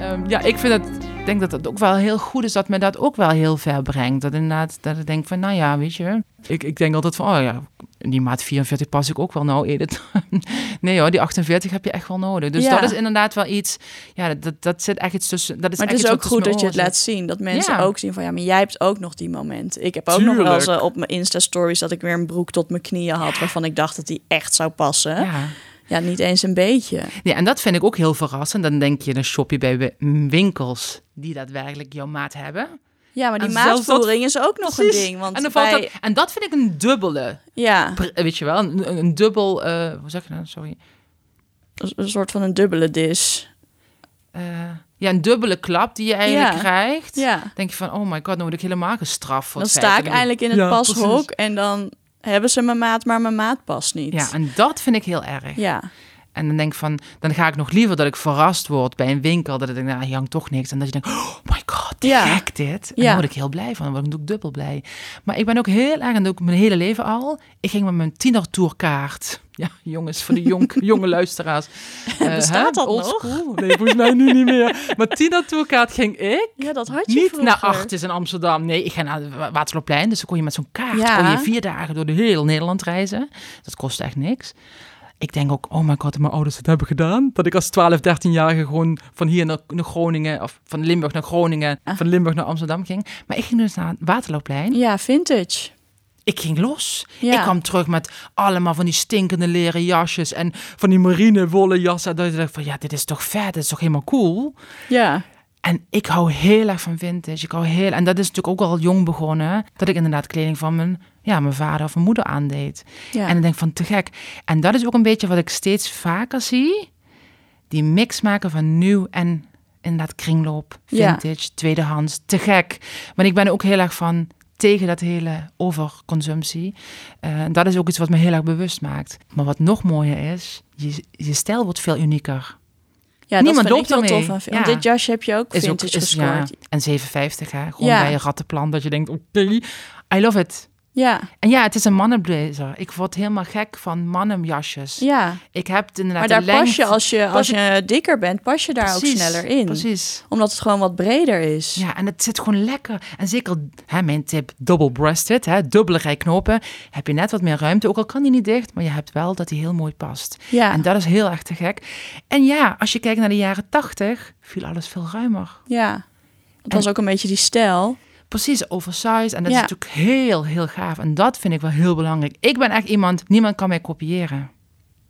Um, ja, ik vind het ik denk dat het ook wel heel goed is dat me dat ook wel heel ver brengt. Dat inderdaad, dat ik denk van, nou ja, weet je. Ik, ik denk altijd van, oh ja, die maat 44 pas ik ook wel nou, Edith. nee hoor, die 48 heb je echt wel nodig. Dus dat is inderdaad wel iets, ja, dat, dat zit echt iets tussen. Dat is maar het is ook goed dat je het laat zien. Dat mensen ook zien van, ja, maar jij hebt ook nog die moment. Ik heb ook nog wel eens eh, op mijn Insta-stories dat ik weer een broek tot mijn knieën had, waarvan ik dacht dat die echt zou passen. Ja. Ja, niet eens een beetje. Ja, en dat vind ik ook heel verrassend. Dan denk je, dan shop je bij winkels die daadwerkelijk jouw maat hebben. Ja, maar die maatvoering is ook nog een ding. Want en, dan valt dat, en dat vind ik een dubbele. Ja. Weet je wel, een, een dubbel, uh, hoe zeg je nou, sorry. Een, soort van een dubbele dis. Uh, ja, een dubbele klap die je eigenlijk krijgt. Ja. Denk je van, oh my god, nou word ik helemaal gestraft. Dan sta ik eindelijk in het pashok en dan hebben ze mijn maat, maar mijn maat past niet. Ja, en dat vind ik heel erg. Ja. En dan denk ik van, dan ga ik nog liever dat ik verrast word bij een winkel. Dat ik denk, nou, hier hangt toch niks. En dat je denkt, oh my god, ja. gek dit. En ja. dan word ik heel blij van. Dan word ik dubbel blij. Maar ik ben ook heel erg, en ook mijn hele leven al. Ik ging met mijn tienertourkaart. Ja, jongens, voor de jong, jonge luisteraars. Uh, Bestaat dat old nog? School? Nee, volgens mij nu niet meer. Maar tienertourkaart ging ik. Ja, dat had je Niet vroeger. naar Artis in Amsterdam. Nee, ik ga naar Waterloopplein. Dus dan kon je met zo'n kaart kon je vier dagen door de hele Nederland reizen. Dat kostte echt niks ik denk ook, oh my god, mijn ouders het hebben gedaan. Dat ik als 12, 13-jarige gewoon van hier naar, naar, Groningen, of van Limburg naar Groningen, ah. van Limburg naar Amsterdam ging. Maar ik ging dus naar Waterloopplein. Ja, vintage. Ik ging los. Ja. Ik kwam terug met allemaal van die stinkende leren jasjes en van die marine wollen jassen. Dat ik dacht van, ja, dit is toch vet, dit is toch helemaal cool. Ja. En ik hou heel erg van vintage. Ik hou heel, en dat is natuurlijk ook al jong begonnen. Dat ik inderdaad kleding van mijn, ja, mijn vader of mijn moeder aandeed. Ja. En dan denk ik van te gek. En dat is ook een beetje wat ik steeds vaker zie. Die mix maken van nieuw en inderdaad kringloop, Ja. vintage, tweedehands. Te gek. Maar ik ben ook heel erg van tegen dat hele overconsumptie. Eh, dat is ook iets wat me heel erg bewust maakt. Maar wat nog mooier is, je, je stijl wordt veel unieker. Ja, Niemand dat vind ik heel tof. Ja. dit jasje heb je ook Is ook, vintage ja, gescoord. en 750 hè. Gewoon bij een rattenplan dat je denkt, oké, I love it. Ja, En ja, het is een mannenblazer. Ik word helemaal gek van mannenjasjes. ja. Ik heb het inderdaad Maar daar pas je, als je, als je dikker bent, pas je daar ook sneller in. Precies. Omdat het gewoon wat breder is. Ja, en het zit gewoon lekker. En zeker, hè, mijn tip, double-breasted, hè, dubbele rij knopen. Heb je net wat meer ruimte, ook al kan die niet dicht, maar je hebt wel dat die heel mooi past. Ja, En dat is heel erg te gek. En ja, als je kijkt naar de jaren tachtig, viel alles veel ruimer. ja. Het was ook een beetje die stijl. Precies, oversized. En dat Ja. is natuurlijk heel, heel gaaf. En dat vind ik wel heel belangrijk. Ik ben echt iemand, niemand kan mij kopiëren.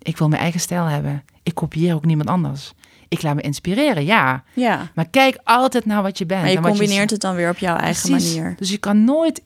Ik wil mijn eigen stijl hebben. Ik kopieer ook niemand anders. Ik laat me inspireren, ja. Ja. Maar kijk altijd naar wat je bent. Maar je en wat combineert het dan weer op jouw eigen Precies. manier. Dus je kan nooit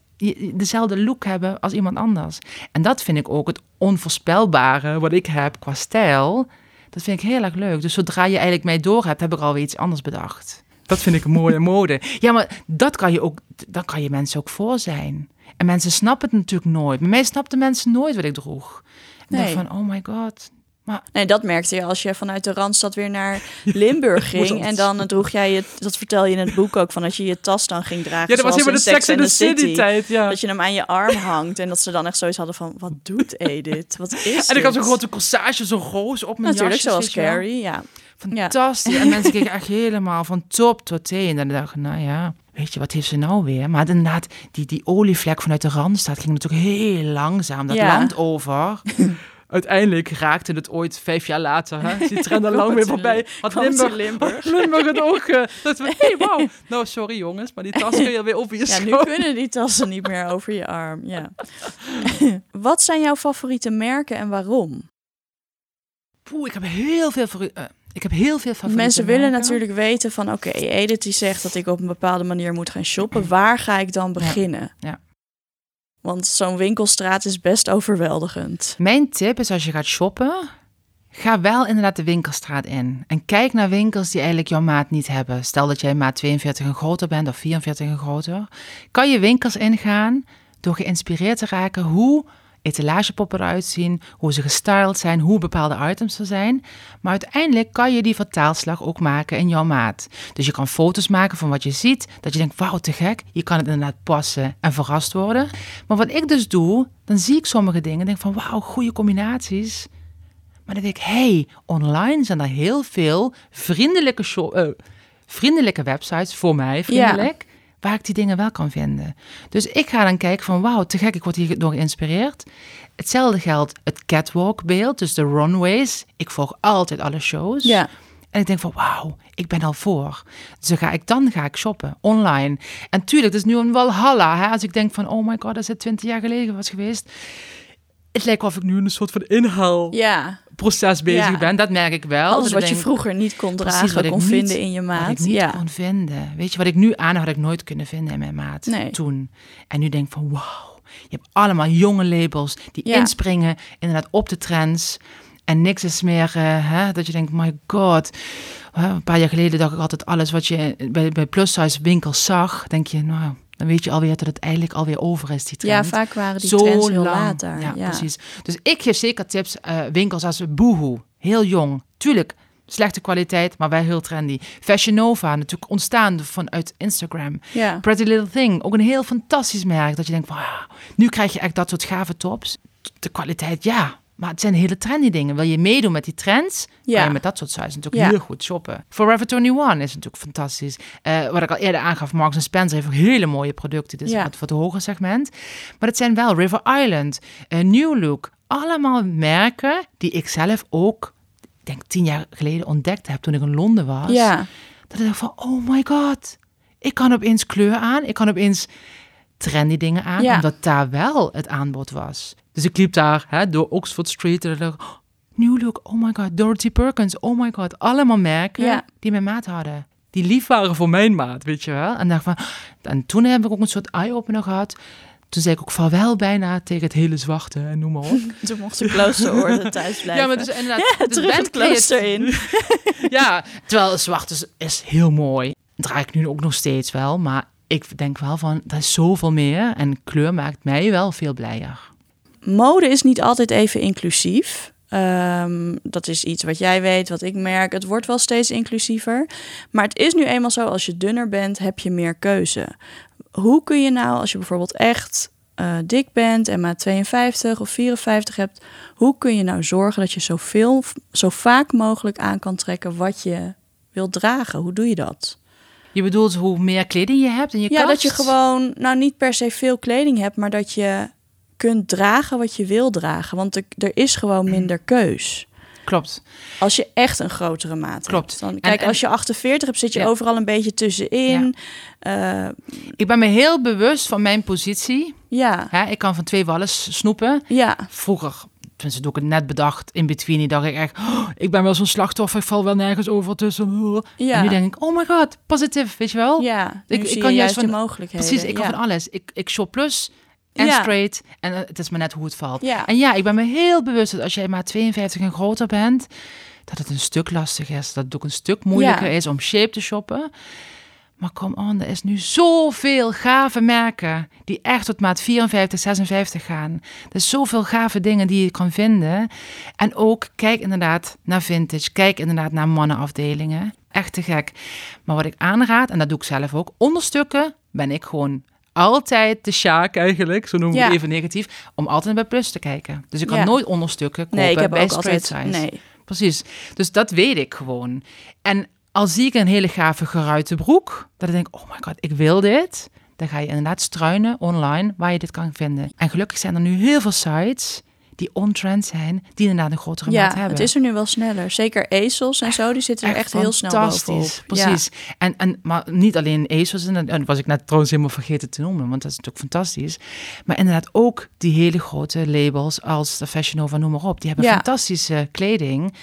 dezelfde look hebben als iemand anders. En dat vind ik ook het onvoorspelbare wat ik heb qua stijl. Dat vind ik heel erg leuk. Dus zodra je eigenlijk mij door hebt, heb ik alweer iets anders bedacht. Dat vind ik een mooie mode. Ja, maar dat kan je ook, dan kan je mensen ook voor zijn. En mensen snappen het natuurlijk nooit. Bij mij snapten mensen nooit wat ik droeg. En Nee. van, oh my god. Maar Nee, dat merkte je als je vanuit de Randstad weer naar Limburg ging. En dan droeg jij je, dat vertel je in het boek ook, van dat je je tas dan ging dragen. ja, dat was helemaal de Sex in the City tijd, ja. Dat je hem aan je arm hangt en dat ze dan echt zoiets hadden van, wat doet Edith? Wat is En ik had zo'n grote corsage, zo'n roos op mijn Natuurlijk, jasjes, zoals. Carrie, ja. Fantastisch. En mensen keken echt helemaal van top tot teen. En dan dacht ik, nou ja, weet je, wat heeft ze nou weer? Maar inderdaad, die, die olievlek vanuit de Randstad ging natuurlijk heel langzaam dat Ja. land over. Uiteindelijk raakte het ooit vijf jaar later. Hè? Die trend al lang weer voorbij. Had in Limburg, Limburg. Limburg het ook. eh, dat we, hey, wow. Nou, sorry jongens, maar die tas kun je weer over je Ja, nu kunnen die tassen niet meer over je arm. Ja. Wat zijn jouw favoriete merken en waarom? Poeh, ik heb heel veel voor eh, ik heb heel veel favoriete Mensen willen merken. natuurlijk weten van... oké, Edith die zegt dat ik op een bepaalde manier moet gaan shoppen. Waar ga ik dan beginnen? ja. Want zo'n winkelstraat is best overweldigend. Mijn tip is als je gaat shoppen, ga wel inderdaad de winkelstraat in. En kijk naar winkels die eigenlijk jouw maat niet hebben. Stel dat jij maat 42 en groter bent of 44 en groter. Kan je winkels ingaan door geïnspireerd te raken hoe etalagepoppen eruit zien, hoe ze gestyled zijn, hoe bepaalde items er zijn. Maar uiteindelijk kan je die vertaalslag ook maken in jouw maat. Dus je kan foto's maken van wat je ziet, dat je denkt, wauw, te gek. Je kan het inderdaad passen en verrast worden. Maar wat ik dus doe, dan zie ik sommige dingen en denk van, wauw, goede combinaties. Maar dan denk ik, hey, online zijn er heel veel vriendelijke, shop, eh, vriendelijke websites voor mij, vriendelijk, waar ik die dingen wel kan vinden. Dus ik ga dan kijken van, wauw, te gek, ik word hier door geïnspireerd. Hetzelfde geldt het catwalk-beeld, dus de runways. Ik volg altijd alle shows. Ja, En ik denk van, wauw, ik ben al voor. Dus dan ga ik, dan ga ik shoppen, online. En tuurlijk, het is nu een walhalla. Hè? Als ik denk van, oh my god, dat is het 20 jaar geleden was geweest. Het lijkt wel of ik nu een soort van inhaalproces ja. bezig Ja. ben. Dat merk ik wel. Alles wat je vroeger niet kon dragen, wat kon niet- vinden in je Wat maat. ik niet ja. kon vinden. Weet je, wat ik nu aan had ik nooit kunnen vinden in mijn maat. Nee. Toen. En nu denk ik van, wauw. Je hebt allemaal jonge labels die inspringen inderdaad op de trends. En niks is meer eh, hè, dat je denkt, my god. Een paar jaar geleden dacht ik altijd alles wat je bij, bij plus-size winkels zag. Denk je, nou, dan weet je alweer dat het eigenlijk alweer over is, die trend. ja, vaak waren die Zo trends heel lang. later. Ja, Ja, precies. Dus ik geef zeker tips, eh, winkels als Boohoo, heel jong. Tuurlijk, slechte kwaliteit, maar wel heel trendy. Fashion Nova, natuurlijk ontstaan vanuit Instagram. Ja. Pretty Little Thing, ook een heel fantastisch merk. Dat je denkt, wauw, nu krijg je echt dat soort gave tops. De kwaliteit, ja. Maar het zijn hele trendy dingen. Wil je meedoen met die trends, Ja. kan je met dat soort sites natuurlijk Ja. heel goed shoppen. Forever 21 is natuurlijk fantastisch. Eh, wat ik al eerder aangaf, Marks Spencer heeft ook hele mooie producten. Dus Ja. wat voor het hoger segment. Maar het zijn wel River Island, eh, New Look. Allemaal merken die ik zelf ook, ik denk tien jaar geleden ontdekt heb toen ik in Londen was. ja. Dat ik dacht van, oh my god. Ik kan opeens kleur aan. Ik kan opeens trendy dingen aan. Ja. Omdat daar wel het aanbod was. Dus ik liep daar hè, door Oxford Street. En dacht, oh, New Look, oh my god. Dorothy Perkins, oh my god. Allemaal merken die mijn maat hadden. die lief waren voor mijn maat, weet je wel. En, dacht van, en toen heb ik ook een soort eye-opener gehad. Toen zei ik ook vaarwel bijna tegen het hele zwarte en noem maar op. toen mocht de kloosterorde thuis blijven. Ja, maar dus inderdaad... Ja, dus terug het klooster in. ja, terwijl zwart is, is heel mooi. draai ik nu ook nog steeds wel, maar ik denk wel van, dat is zoveel meer. En kleur maakt mij wel veel blijer. Mode is niet altijd even inclusief. Ehm, dat is iets wat jij weet, wat ik merk. Het wordt wel steeds inclusiever. Maar het is nu eenmaal zo, als je dunner bent, heb je meer keuze. Hoe kun je nou, als je bijvoorbeeld echt uh, dik bent en maar 52 of 54 hebt, hoe kun je nou zorgen dat je zoveel, zo vaak mogelijk aan kan trekken wat je wilt dragen? Hoe doe je dat? Je bedoelt hoe meer kleding je hebt en je Ja, dat je gewoon, nou niet per se veel kleding hebt, maar dat je kunt dragen wat je wil dragen. Want er, er is gewoon minder keus. Klopt. Als je echt een grotere maat Klopt. hebt. Dan, kijk, als je 48 hebt, zit je overal een beetje tussenin. Ja. Uh, ik ben me heel bewust van mijn positie. Ja. Hè, ik kan van twee wallen snoepen. Ja. Vroeger, tenminste doe ik het net bedacht, in between, dacht ik echt, oh, ik ben wel zo'n slachtoffer, ik val wel nergens over tussen. Ja. En nu denk ik, oh my god, positief, weet je wel? Ja, ik, ik kan juist van, de mogelijkheden. Precies, ik kan van alles. Ik, ik shop plus en straight. En eh, het is maar net hoe het valt. Ja. En ja, ik ben me heel bewust dat als jij maar 52 en groter bent, dat het een stuk lastig is. Dat het ook een stuk moeilijker is om shape te shoppen. Maar kom on, er is nu zoveel gave merken die echt tot maat 54, 56 gaan. Er is zoveel gave dingen die je kan vinden. En ook kijk inderdaad naar vintage, kijk inderdaad naar mannenafdelingen. Echt te gek. Maar wat ik aanraad, en dat doe ik zelf ook, onderstukken ben ik gewoon altijd de sjaak eigenlijk, zo noemen we het even negatief, om altijd bij Plus te kijken. Dus ik kan nooit onderstukken kopen nee, ik heb bij ook altijd, size. Nee. Precies. Dus dat weet ik gewoon. En als zie ik een hele gave geruite broek, dat ik denk, oh my god, ik wil dit. Dan ga je inderdaad struinen online waar je dit kan vinden. En gelukkig zijn er nu heel veel sites die on-trend zijn, die inderdaad een grotere ja, maat hebben. het is er nu wel sneller. Zeker ezels en zo, die zitten er echt, heel snel bovenop. Precies. En, en, maar niet alleen ezels, en dat was ik net trouwens helemaal vergeten te noemen, want dat is natuurlijk fantastisch. Maar inderdaad ook die hele grote labels als de Fashion Nova, noem maar op. Die hebben fantastische kleding.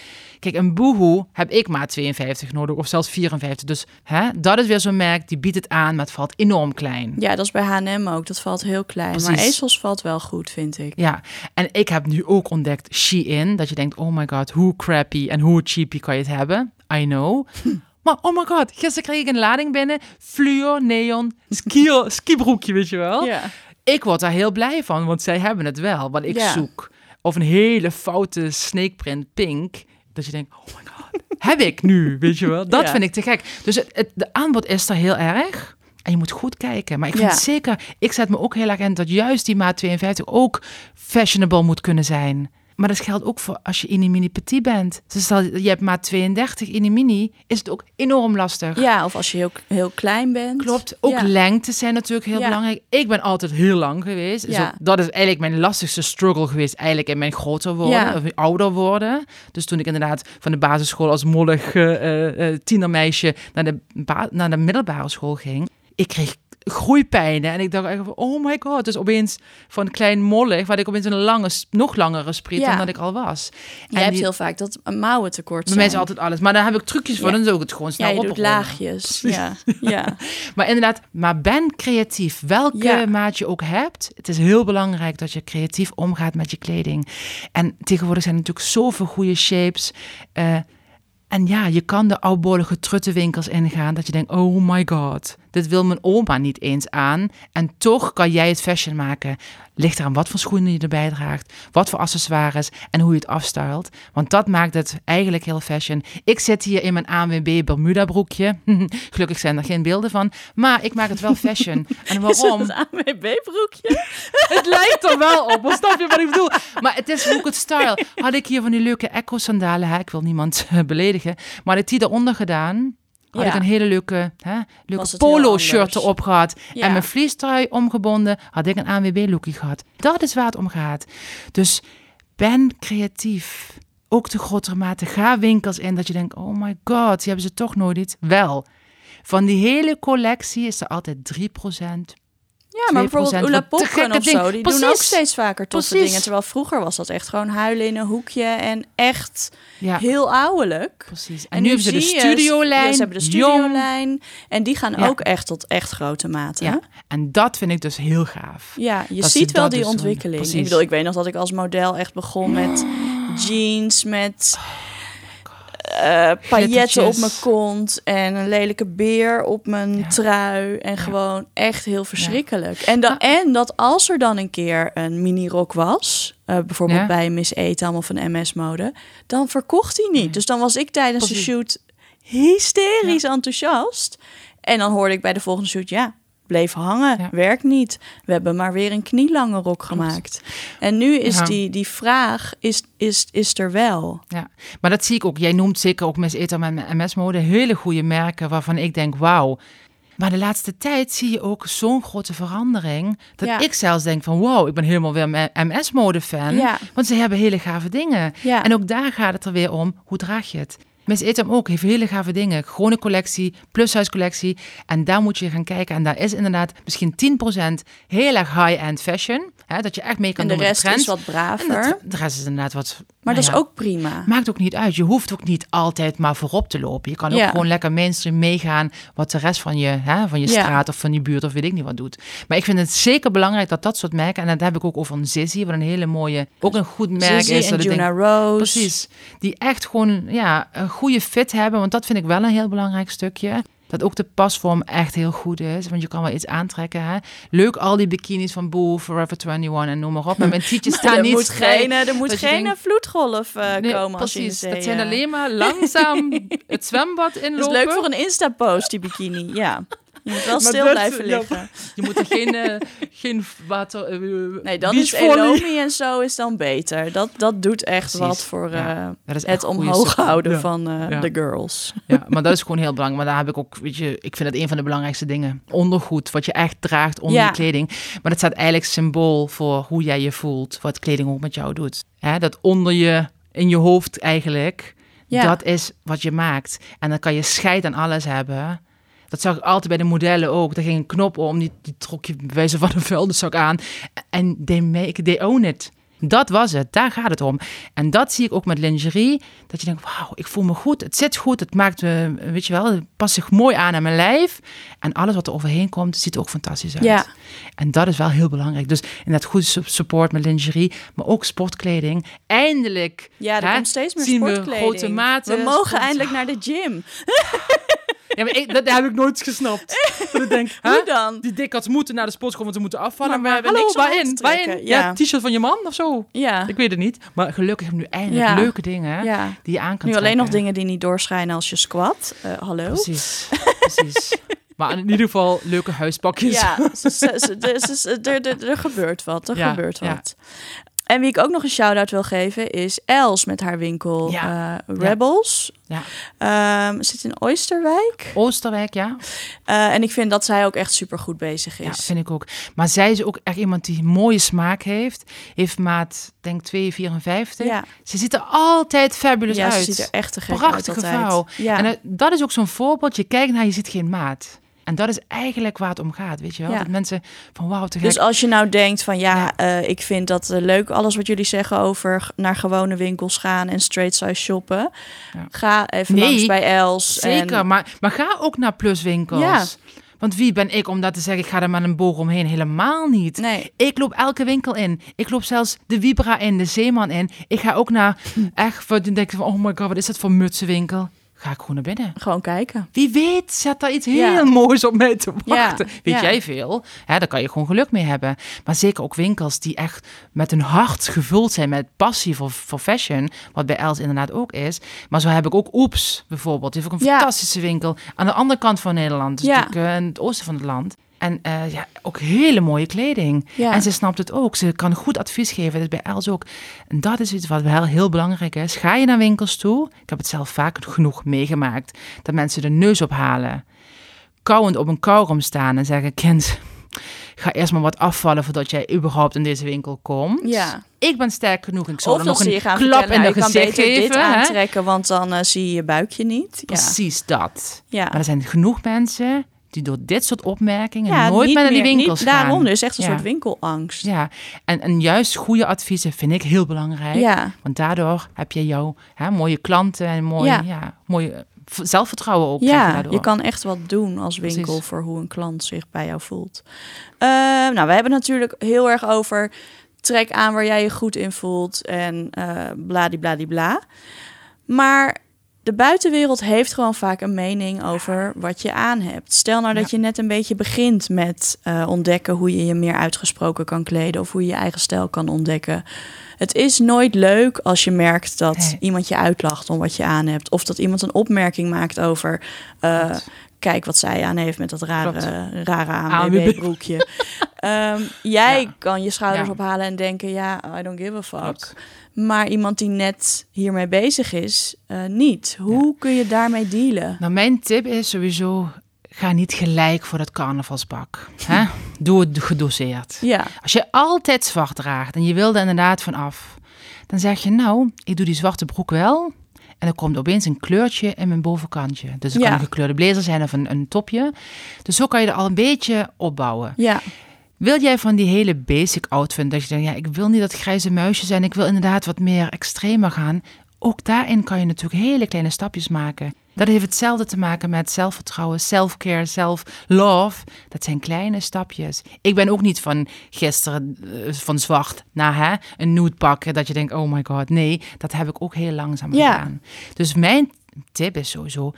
Kijk, een Boohoo heb ik maar 52 nodig, of zelfs 54. Dus hè, dat is weer zo'n merk, die biedt het aan, maar het valt enorm klein. Ja, dat is bij H&M ook, dat valt heel klein. Precies. Maar ezels valt wel goed, vind ik. Ja, en ik heb nu ook ontdekt Shein, dat je denkt, oh my god, hoe crappy en hoe cheapy kan je het hebben? I know. Maar oh my god, gisteren kreeg ik een lading binnen. Fluor, neon, ski, skibroekje, weet je wel. Ja. Ik word daar heel blij van, want zij hebben het wel, wat ik zoek. Of een hele foute snakeprint pink. Dat je denkt, oh my god, heb ik nu, weet je wel. Dat vind ik te gek. Dus het, het, de aanbod is er heel erg. En je moet goed kijken. Maar ik vind zeker, ik zet me ook heel erg in dat juist die maat 52 ook fashionable moet kunnen zijn. Maar dat geldt ook voor als je in een mini petit bent. Dus stel je hebt maar 32 in een mini, is het ook enorm lastig. Ja, of als je heel, heel klein bent. Klopt. Ook ja. lengte zijn natuurlijk heel belangrijk. Ik ben altijd heel lang geweest. Dus ja. dat is eigenlijk mijn lastigste struggle geweest. Eigenlijk in mijn groter worden, of ouder worden. Dus toen ik inderdaad van de basisschool als mollig uh, uh, tienermeisje naar de, naar de middelbare school ging. Ik kreeg groeipijnen. En ik dacht echt van, oh my god. Dus opeens van klein mollig, wat ik opeens een lange, nog langere spriet ja. dan dat ik al was. Je hebt heel vaak dat mouwen tekort zijn. Bij mij is altijd alles. Maar dan heb ik trucjes voor, dan zou ik het gewoon snel ja, je laagjes. Ja, ja. maar inderdaad, maar ben creatief. Welke maat je ook hebt. Het is heel belangrijk dat je creatief omgaat met je kleding. En tegenwoordig zijn er natuurlijk zoveel goede shapes. Uh, en ja, je kan de oudbollige truttenwinkels ingaan dat je denkt, oh my god, dit wil mijn oma niet eens aan. En toch kan jij het fashion maken. Ligt eraan wat voor schoenen je erbij draagt, wat voor accessoires en hoe je het afstelt. Want dat maakt het eigenlijk heel fashion. Ik zit hier in mijn ANWB Bermuda broekje. Gelukkig zijn er geen beelden van, maar ik maak het wel fashion. En waarom? Is het ANWB broekje? het lijkt er wel op, snap je wat ik bedoel? Maar het is ook het style. Had ik hier van die leuke echo sandalen, ik wil niemand beledigen, maar had ik die eronder gedaan had ik een hele leuke, hè, leuke polo-shirt erop gehad. En mijn vliestrui omgebonden, had ik een ANWB-lookie gehad. Dat is waar het om gaat. Dus ben creatief. Ook de grotere mate. Ga winkels in dat je denkt, oh my god, die hebben ze toch nooit iets. Wel, van die hele collectie is er altijd 3% Ja, maar bijvoorbeeld Oela Poppen of zo, die doen ook steeds vaker toffe dingen. Terwijl vroeger was dat echt gewoon huilen in een hoekje en echt ja. heel ouwelijk. Precies. En, nu, hebben ze de studiolijn. Ja, ze hebben de studiolijn. En die gaan ook echt tot echt grote mate. Ja. En dat vind ik dus heel gaaf. Ja, je ziet wel die dus ontwikkeling. Ik bedoel, ik weet nog dat ik als model echt begon met jeans, met uh, pailletten op mijn kont en een lelijke beer op mijn trui. En gewoon echt heel verschrikkelijk. En, dan, en dat als er dan een keer een mini-rok was, uh, bijvoorbeeld bij Miss Etam of een MS-mode, dan verkocht hij niet. Dus dan was ik tijdens de shoot hysterisch enthousiast. En dan hoorde ik bij de volgende shoot, ja, bleef hangen. Ja. Werkt niet. We hebben maar weer een knielange rok gemaakt. En nu is die, die vraag, is, is, is er wel. Ja, maar dat zie ik ook. Jij noemt zeker ook Miss Etam en MS-mode hele goede merken waarvan ik denk, wauw. Maar de laatste tijd zie je ook zo'n grote verandering. Dat ik zelfs denk van wow, ik ben helemaal weer MS-mode fan. Ja. Want ze hebben hele gave dingen. Ja. En ook daar gaat het er weer om, hoe draag je het? Miss Etam ook heeft hele gave dingen. Gewone collectie, plushuiscollectie. En daar moet je gaan kijken. En daar is inderdaad misschien 10% heel erg high-end fashion. Hè, dat je echt mee kan en doen de rest is wat braver. de rest is inderdaad wat... Maar dat is ook prima. Maakt ook niet uit. Je hoeft ook niet altijd maar voorop te lopen. Je kan ook gewoon lekker mainstream meegaan... wat de rest van je, hè, van je straat of van je buurt of weet ik niet wat doet. Maar ik vind het zeker belangrijk dat dat soort merken... en dat heb ik ook over een Zizzy, wat een hele mooie... ook een goed merk is. en Juna Rose. Precies. Die echt gewoon ja, een goede fit hebben. Want dat vind ik wel een heel belangrijk stukje. Dat ook de pasvorm echt heel goed is. Want je kan wel iets aantrekken. Hè? Leuk al die bikinis van Boo, Forever 21 en noem maar op. Maar mijn tietjes staan er niet moet geen, Er moet geen vloedgolf uh, komen precies, dat zijn alleen maar langzaam het zwembad inlopen. Dat is leuk voor een Insta-post, die bikini. Ja. Je moet wel stil blijven liggen. je moet er geen, uh, geen water... Uh, nee, dan is Elomi en zo is dan beter. Dat, dat doet echt wat voor uh, het omhoog houden van de girls. Ja, maar dat is gewoon heel belangrijk. Maar daar heb ik ook, weet je, ik vind het een van de belangrijkste dingen. Ondergoed, wat je echt draagt onder je kleding. Maar dat staat eigenlijk symbool voor hoe jij je voelt. Wat kleding ook met jou doet. Hè, dat onder je, in je hoofd eigenlijk... Dat is wat je maakt. En dan kan je scheid aan alles hebben. Dat zag ik altijd bij de modellen ook. Er ging een knop om, die, die trok je bij wijze van een vuilniszak aan. En they make, they own it. Dat was het, daar gaat het om. En dat zie ik ook met lingerie. Dat je denkt, wauw, ik voel me goed, het zit goed, het maakt me, weet je wel, het past zich mooi aan aan mijn lijf. En alles wat er overheen komt, ziet er ook fantastisch uit. Ja. En dat is wel heel belangrijk. Dus inderdaad goede support met lingerie, maar ook sportkleding. Eindelijk ja, er hè, komt steeds meer zien we grote maten. We mogen eindelijk naar de gym. Ja, maar ik, dat heb ik nooit gesnapt. dat ik denk, Hoe dan? Die dikkats moeten naar de sportschool, want ze moeten afvallen. Maar, we hebben hallo, niks waarin? Ja, t-shirt van je man of zo? Ja. Ik weet het niet. Maar gelukkig heb ik nu eindelijk leuke dingen die je aan kan Nu alleen nog dingen die niet doorschijnen als je squat. Uh, hallo? Precies, precies. Maar in ieder geval leuke huispakjes. Ja, er gebeurt wat. Er gebeurt wat. En wie ik ook nog een shout-out wil geven is Els met haar winkel ja. uh, Rebels. Ja. Um, zit in Oosterwijk. Oosterwijk, ja. Uh, en ik vind dat zij ook echt super goed bezig is. Ja, vind ik ook. Maar zij is ook echt iemand die mooie smaak heeft. Heeft maat, denk 2,54. Ja. Ze ziet er altijd fabulous ja, uit. ze ziet er echt te gek Prachtige uit vrouw. Ja. En uh, dat is ook zo'n voorbeeld. Je kijkt naar, je ziet geen maat. En dat is eigenlijk waar het om gaat, weet je wel? Dat mensen van wauw, te Dus als je nou denkt van ja, Uh, ik vind dat uh, leuk, alles wat jullie zeggen over naar gewone winkels gaan en straight size shoppen. Ja. Ga even nee, langs bij Els. Zeker, en... maar, maar ga ook naar pluswinkels. Ja. Want wie ben ik om dat te zeggen, ik ga er maar een boog omheen? Helemaal niet. Nee. Ik loop elke winkel in. Ik loop zelfs de Vibra in, de Zeeman in. Ik ga ook naar, echt, dan denk ik van, oh my god, wat is dat voor mutsenwinkel? Ga ik gewoon naar binnen. Gewoon kijken. Wie weet zet daar iets heel moois op mij te wachten. Weet jij veel? Hè, daar kan je gewoon geluk mee hebben. Maar zeker ook winkels die echt met hun hart gevuld zijn met passie voor, voor fashion. Wat bij Els inderdaad ook is. Maar zo heb ik ook Oeps bijvoorbeeld. Die heeft ook een fantastische winkel aan de andere kant van Nederland. Dus natuurlijk uh, in het oosten van het land. En uh, ja, ook hele mooie kleding. Ja. En ze snapt het ook. Ze kan goed advies geven. Dat is bij Els ook. En dat is iets wat wel heel belangrijk is. Ga je naar winkels toe? Ik heb het zelf vaak genoeg meegemaakt. Dat mensen de neus ophalen. Kauwend op een kauwgom staan en zeggen... Kind, ga eerst maar wat afvallen voordat jij überhaupt in deze winkel komt. Ja. Ik ben sterk genoeg. Ik zal nog een klap in de gezicht geven. dit aantrekken, want dan uh, zie je je buikje niet. Precies dat. Ja. Maar er zijn genoeg mensen die door dit soort opmerkingen nooit meer naar die winkels niet, gaan. Daarom, is echt een soort winkelangst. Ja, en, en juist goede adviezen vind ik heel belangrijk. Ja. Want daardoor heb je jouw hè, mooie klanten en mooie, ja. ja mooie zelfvertrouwen ook. Ja, je, je, kan echt wat doen als winkel Precies. voor hoe een klant zich bij jou voelt. Uh, nou, we hebben natuurlijk heel erg over trek aan waar jij je goed in voelt en uh, bladibladibla. Maar de buitenwereld heeft gewoon vaak een mening over wat je aan hebt. Stel nou dat je net een beetje begint met uh, ontdekken hoe je je meer uitgesproken kan kleden of hoe je je eigen stijl kan ontdekken. Het is nooit leuk als je merkt dat iemand je uitlacht om wat je aan hebt. Of dat iemand een opmerking maakt over. Uh, kijk wat zij aan heeft met dat rare, rare ANWB-broekje. um, jij ja. kan je schouders ja. ophalen en denken, ja, I don't give a fuck. Klopt. Maar iemand die net hiermee bezig is, uh, niet. Hoe ja. kun je daarmee dealen? Nou, mijn tip is sowieso, ga niet gelijk voor dat carnavalspak. Hè? Doe het gedoseerd. Ja. Als je altijd zwart draagt en je wil er inderdaad van af, dan zeg je, nou, ik doe die zwarte broek wel, en er komt opeens een kleurtje in mijn bovenkantje. Dus het ja. kan een gekleurde blazer zijn of een, een topje. Dus zo kan je er al een beetje opbouwen. Ja. Wil jij van die hele basic outfit, dat je denkt, ja, ik wil niet dat grijze muisje zijn, ik wil inderdaad wat meer extremer gaan. Ook daarin kan je natuurlijk hele kleine stapjes maken. Dat heeft hetzelfde te maken met zelfvertrouwen, self-care, self-love. Dat zijn kleine stapjes. Ik ben ook niet van gisteren uh, van zwart naar hè, een nude pakken. Dat je denkt, oh my god, nee. Dat heb ik ook heel langzaam ja. gedaan. Dus mijn tip is sowieso,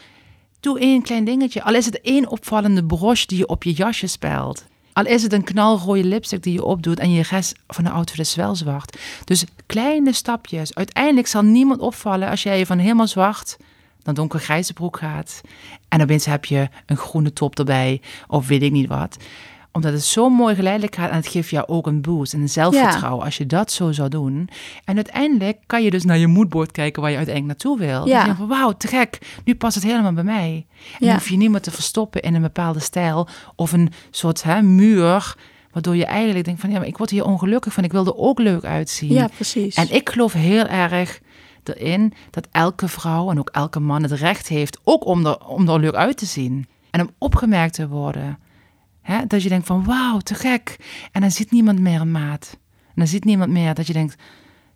doe één klein dingetje. Al is het één opvallende broche die je op je jasje spelt. Al is het een knalrode lipstick die je opdoet en je rest van de outfit is wel zwart. Dus kleine stapjes. Uiteindelijk zal niemand opvallen als jij van helemaal zwart naar donkergrijze broek gaat. En opeens heb je een groene top erbij of weet ik niet wat. Omdat het zo mooi geleidelijk gaat en het geeft jou ook een boost en een zelfvertrouwen ja. als je dat zo zou doen. En uiteindelijk kan je dus naar je moodboard kijken waar je uiteindelijk naartoe wil. Ja. Dus je van wauw, te gek, nu past het helemaal bij mij. En Ja. hoef je niemand te verstoppen in een bepaalde stijl of een soort hè, muur waardoor je eigenlijk denkt van ja, maar ik word hier ongelukkig van, ik wil er ook leuk uitzien. Ja, precies. En ik geloof heel erg erin dat elke vrouw en ook elke man het recht heeft ook om er, om er leuk uit te zien. En om opgemerkt te worden. Hè? Dat je denkt van wauw, te gek. En dan ziet niemand meer een maat. En dan ziet niemand meer dat je denkt,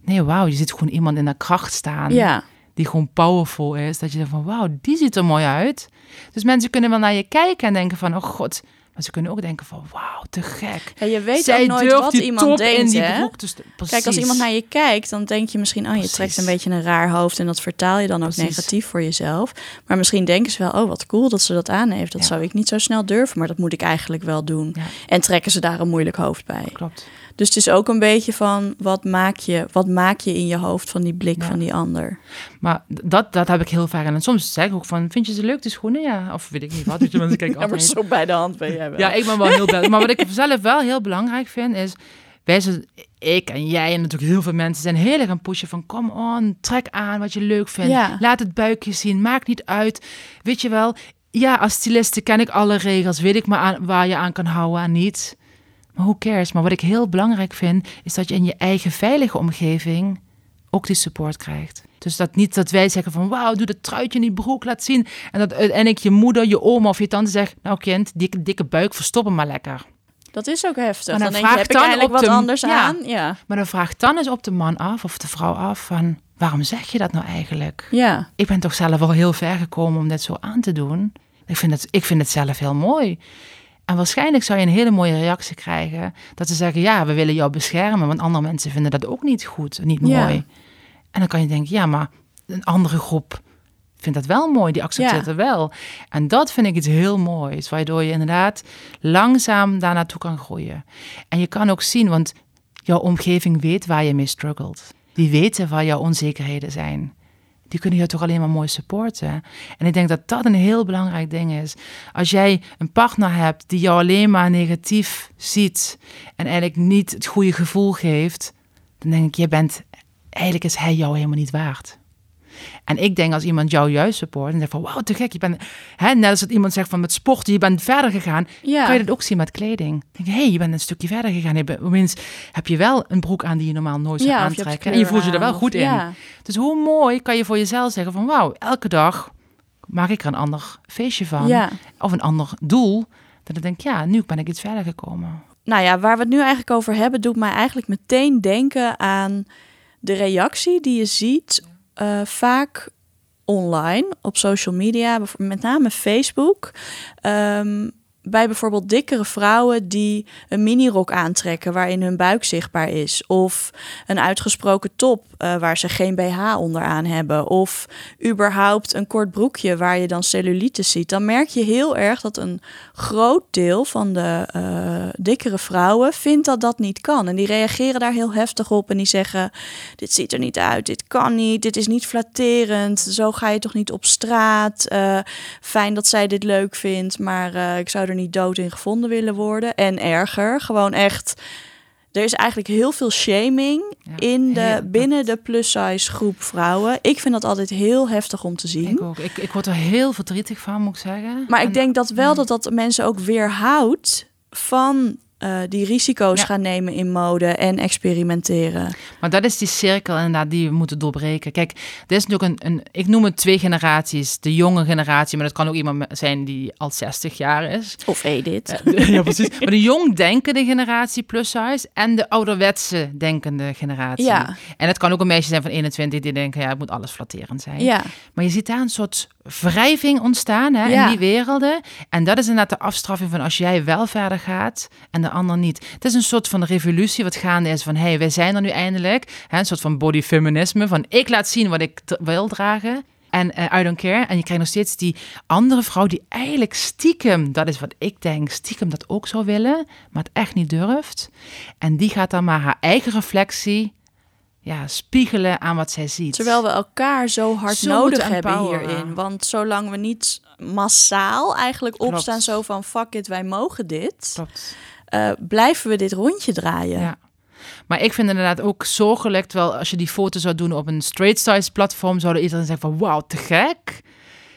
nee wauw, je ziet gewoon iemand in de kracht staan. Ja. Die gewoon powerful is. Dat je denkt van wauw, die ziet er mooi uit. Dus mensen kunnen wel naar je kijken en denken van, oh god, maar ze kunnen ook denken van, wauw, te gek. Ja, je weet Zij ook nooit wat die iemand denkt, in die hè? Kijk, als iemand naar je kijkt, dan denk je misschien... oh, je Precies. trekt een beetje een raar hoofd... en dat vertaal je dan ook Precies. negatief voor jezelf. Maar misschien denken ze wel... oh, wat cool dat ze dat aan heeft. Dat Ja. zou ik niet zo snel durven, maar dat moet ik eigenlijk wel doen. Ja. En trekken ze daar een moeilijk hoofd bij. Klopt. Dus het is ook een beetje van... wat maak je, wat maak je in je hoofd van die blik Ja. van die ander? Maar dat, dat heb ik heel vaak. En soms zeg ik ook van, vind je ze leuk, de schoenen? Ja, of weet ik niet wat. Mensen kijken Ja, maar altijd. zo bij de hand ben jij Ja, ik ben wel heel blij. Maar wat ik zelf wel heel belangrijk vind, is... Wij zijn, ik en jij en natuurlijk heel veel mensen zijn heel erg aan pushen van... Kom on, trek aan wat je leuk vindt. Ja. Laat het buikje zien, maakt niet uit. Weet je wel, ja, als styliste ken ik alle regels. Weet ik maar aan, waar je aan kan houden en niet. Maar who cares? Maar wat ik heel belangrijk vind, is dat je in je eigen veilige omgeving ook die support krijgt. Dus dat niet dat wij zeggen van wauw, doe dat truitje in die broek, laat zien. En dat uiteindelijk je moeder, je oma of je tante zegt, nou kind, dikke, dikke buik, verstop hem maar lekker. Dat is ook heftig. Maar Dan, dan denk je, vraag heb ik dan eigenlijk wat de- anders ja. aan? Ja. Maar dan vraagt dan eens op de man af of de vrouw af van waarom zeg je dat nou eigenlijk? Ja. Ik ben toch zelf al heel ver gekomen om dit zo aan te doen. Ik vind het, ik vind het zelf heel mooi. En waarschijnlijk zou je een hele mooie reactie krijgen. Dat ze zeggen, ja, we willen jou beschermen. Want andere mensen vinden dat ook niet goed, niet Ja. mooi. En dan kan je denken, ja, maar een andere groep vindt dat wel mooi. Die accepteert Ja. het wel. En dat vind ik iets heel moois. Waardoor je inderdaad langzaam daar naartoe kan groeien. En je kan ook zien, want jouw omgeving weet waar je mee struggelt. Die weten waar jouw onzekerheden zijn. Die kunnen je toch alleen maar mooi supporten. En ik denk dat dat een heel belangrijk ding is. Als jij een partner hebt die jou alleen maar negatief ziet en eigenlijk niet het goede gevoel geeft, dan denk ik, je bent, eigenlijk is hij jou helemaal niet waard. En ik denk als iemand jou juist support en zegt van wauw, te gek, je bent, hè, net als dat iemand zegt van met sporten, je bent verder gegaan, Ja. kan je dat ook zien met kleding. Denk hé, hey, je bent een stukje verder gegaan. Je bent- heb je wel een broek aan die je normaal nooit zou Ja, je aantrekken. En je voelt je er wel goed of- in. ja. Dus hoe mooi kan je voor jezelf zeggen van wauw, elke dag maak ik er een ander feestje van. Of een ander doel. Dat ik denk, ja, nu ben ik iets verder gekomen. Nou ja, waar we het nu eigenlijk over hebben, doet mij eigenlijk meteen denken aan de reactie die je ziet uh, vaak online op social media, met name Facebook. Um, bij bijvoorbeeld dikkere vrouwen die een minirok aantrekken waarin hun buik zichtbaar is. Of een uitgesproken top uh, waar ze geen BH onderaan hebben. Of überhaupt een kort broekje waar je dan cellulite ziet. Dan merk je heel erg dat een groot deel van de uh, dikkere vrouwen vindt dat dat niet kan. En die reageren daar heel heftig op en die zeggen: Dit ziet er niet uit, dit kan niet, dit is niet flatterend. Zo ga je toch niet op straat. Uh, fijn dat zij dit leuk vindt, maar ik zou er niet dood in gevonden willen worden. En erger, gewoon echt. Er is eigenlijk heel veel shaming in de, binnen de plus-size groep vrouwen. Ik vind dat altijd heel heftig om te zien. Ik ook. Ik, ik word er heel verdrietig van, moet ik zeggen. Maar ik denk dat wel dat dat mensen ook weerhoudt van uh, die risico's gaan nemen in mode en experimenteren. Maar dat is die cirkel inderdaad die we moeten doorbreken. Kijk, er is natuurlijk een, een, ik noem het twee generaties. De jonge generatie, maar dat kan ook iemand zijn die al 60 jaar is. Of Edith. Uh, ja, precies. Maar de jong denkende generatie plus size en de ouderwetse denkende generatie. Ja. En het kan ook een meisje zijn van 21 die denken, ja, het moet alles flatterend zijn. Ja. Maar je ziet daar een soort wrijving ontstaan hè, in die werelden. En dat is inderdaad de afstraffing van als jij wel verder gaat en de ander niet. Het is een soort van revolutie wat gaande is van hé, hey, wij zijn er nu eindelijk. Hè, een soort van bodyfeminisme van ik laat zien wat ik wil dragen. En uh, I don't care. En je krijgt nog steeds die andere vrouw die eigenlijk stiekem, dat is wat ik denk, stiekem dat ook zou willen, maar het echt niet durft. En die gaat dan maar haar eigen reflectie ja, spiegelen aan wat zij ziet. Terwijl we elkaar zo hard nodig hebben hierin. Want zolang we niet massaal eigenlijk opstaan zo van fuck it, wij mogen dit. Uh, blijven we dit rondje draaien. Ja. Maar ik vind inderdaad ook zorgelijk, terwijl als je die foto zou doen op een straight size platform, zou iedereen zeggen van wauw, te gek.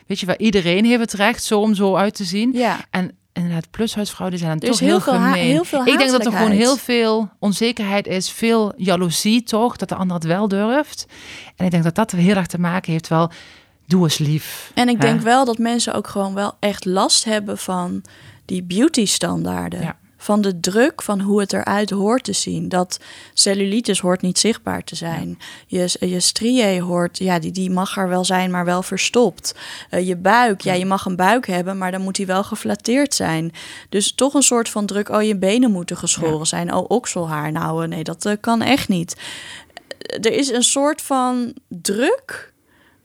Weet je wel, iedereen heeft het recht zo om zo uit te zien. Ja. En inderdaad, plushuisvrouwen zijn dan toch heel, heel gemeen. Heel veel ik denk dat er gewoon heel veel onzekerheid is, veel jaloezie toch, dat de ander het wel durft. En ik denk dat dat heel erg te maken heeft wel, doe eens lief. En ik denk wel dat mensen ook gewoon wel echt last hebben van die beauty standaarden. Ja van de druk van hoe het eruit hoort te zien. Dat cellulitis hoort niet zichtbaar te zijn. Je, je striae hoort, ja, die, die mag er wel zijn, maar wel verstopt. Uh, je buik, ja, je mag een buik hebben, maar dan moet die wel geflatteerd zijn. Dus toch een soort van druk, oh, je benen moeten geschoren zijn. Oh, okselhaar, nou, nee, dat uh, kan echt niet. Er is een soort van druk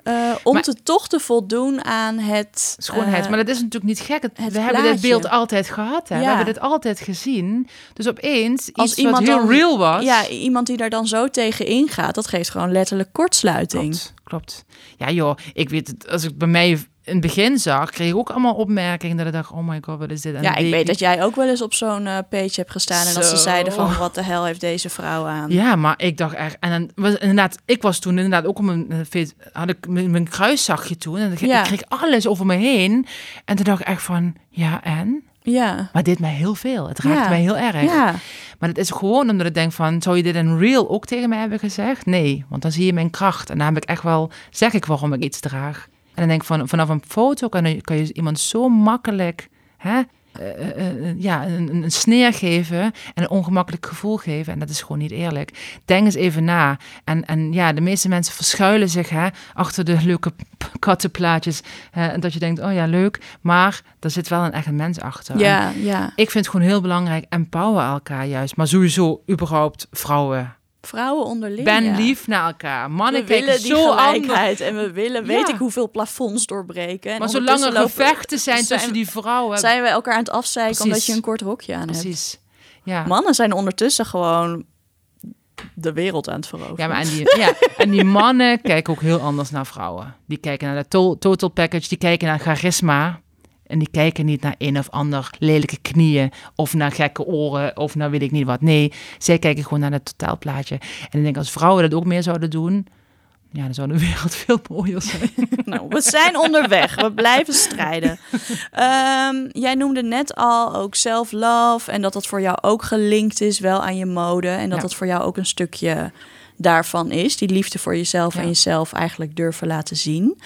uh, om te toch te voldoen aan het... Schoonheid. Uh, maar dat is natuurlijk niet gek. Het, we hebben dit beeld altijd gehad. Hè? We hebben dit altijd gezien. Dus opeens Als iets iemand wat heel real was... Ja, iemand die daar dan zo tegen ingaat... dat geeft gewoon letterlijk kortsluiting. Klopt, klopt. Ja joh, ik weet het. Als ik bij mij in het begin zag, kreeg ik ook allemaal opmerkingen dat ik dacht, oh my god, wat is dit? En ja, ik weet dat jij ook wel eens op zo'n uh, page hebt gestaan en dat ze zeiden van, wat de hel heeft deze vrouw aan? Ja, maar ik dacht echt, en dan was inderdaad, ik was toen inderdaad ook op mijn, eh, had ik mijn, mijn kruiszakje toen en ja. ik kreeg alles over me heen en toen dacht ik echt van, ja en? Ja. Maar dit mij heel veel. Het raakt mij heel erg. Ja. Maar het is gewoon omdat ik denk van, zou je dit in real ook tegen mij hebben gezegd? Nee, want dan zie je mijn kracht. En dan heb ik echt wel, zeg ik waarom ik iets draag. En dan denk ik van, vanaf een foto kan je, kan je iemand zo makkelijk hè, uh, uh, ja, een, een, sneer geven en een ongemakkelijk gevoel geven. En dat is gewoon niet eerlijk. Denk eens even na. En, en ja, de meeste mensen verschuilen zich hè, achter de leuke kattenplaatjes. en dat je denkt, oh ja, leuk. Maar er zit wel een echt mens achter. Ja, ja. Ik vind het gewoon heel belangrijk, empower elkaar juist. Maar sowieso überhaupt vrouwen vrouwen onderling. Ben lief naar elkaar. Mannen we willen die zo gelijkheid en we willen, weet ik hoeveel plafonds doorbreken. En maar zolang er gevechten zijn, zijn tussen die vrouwen, zijn we elkaar aan het afzeiken omdat je een kort rokje aan hebt. Precies. Ja. Mannen zijn ondertussen gewoon de wereld aan het veroveren. Ja, maar en die, ja, en die mannen kijken ook heel anders naar vrouwen. Die kijken naar de total package, die kijken naar charisma. En die kijken niet naar een of ander lelijke knieën of naar gekke oren of naar weet ik niet wat. Nee, zij kijken gewoon naar het totaalplaatje. En ik denk als vrouwen dat ook meer zouden doen, ja, dan zou de wereld veel mooier zijn. nou, we zijn onderweg. We blijven strijden. Um, jij noemde net al ook self-love en dat dat voor jou ook gelinkt is wel aan je mode en dat dat voor jou ook een stukje daarvan is. Die liefde voor jezelf en jezelf eigenlijk durven laten zien.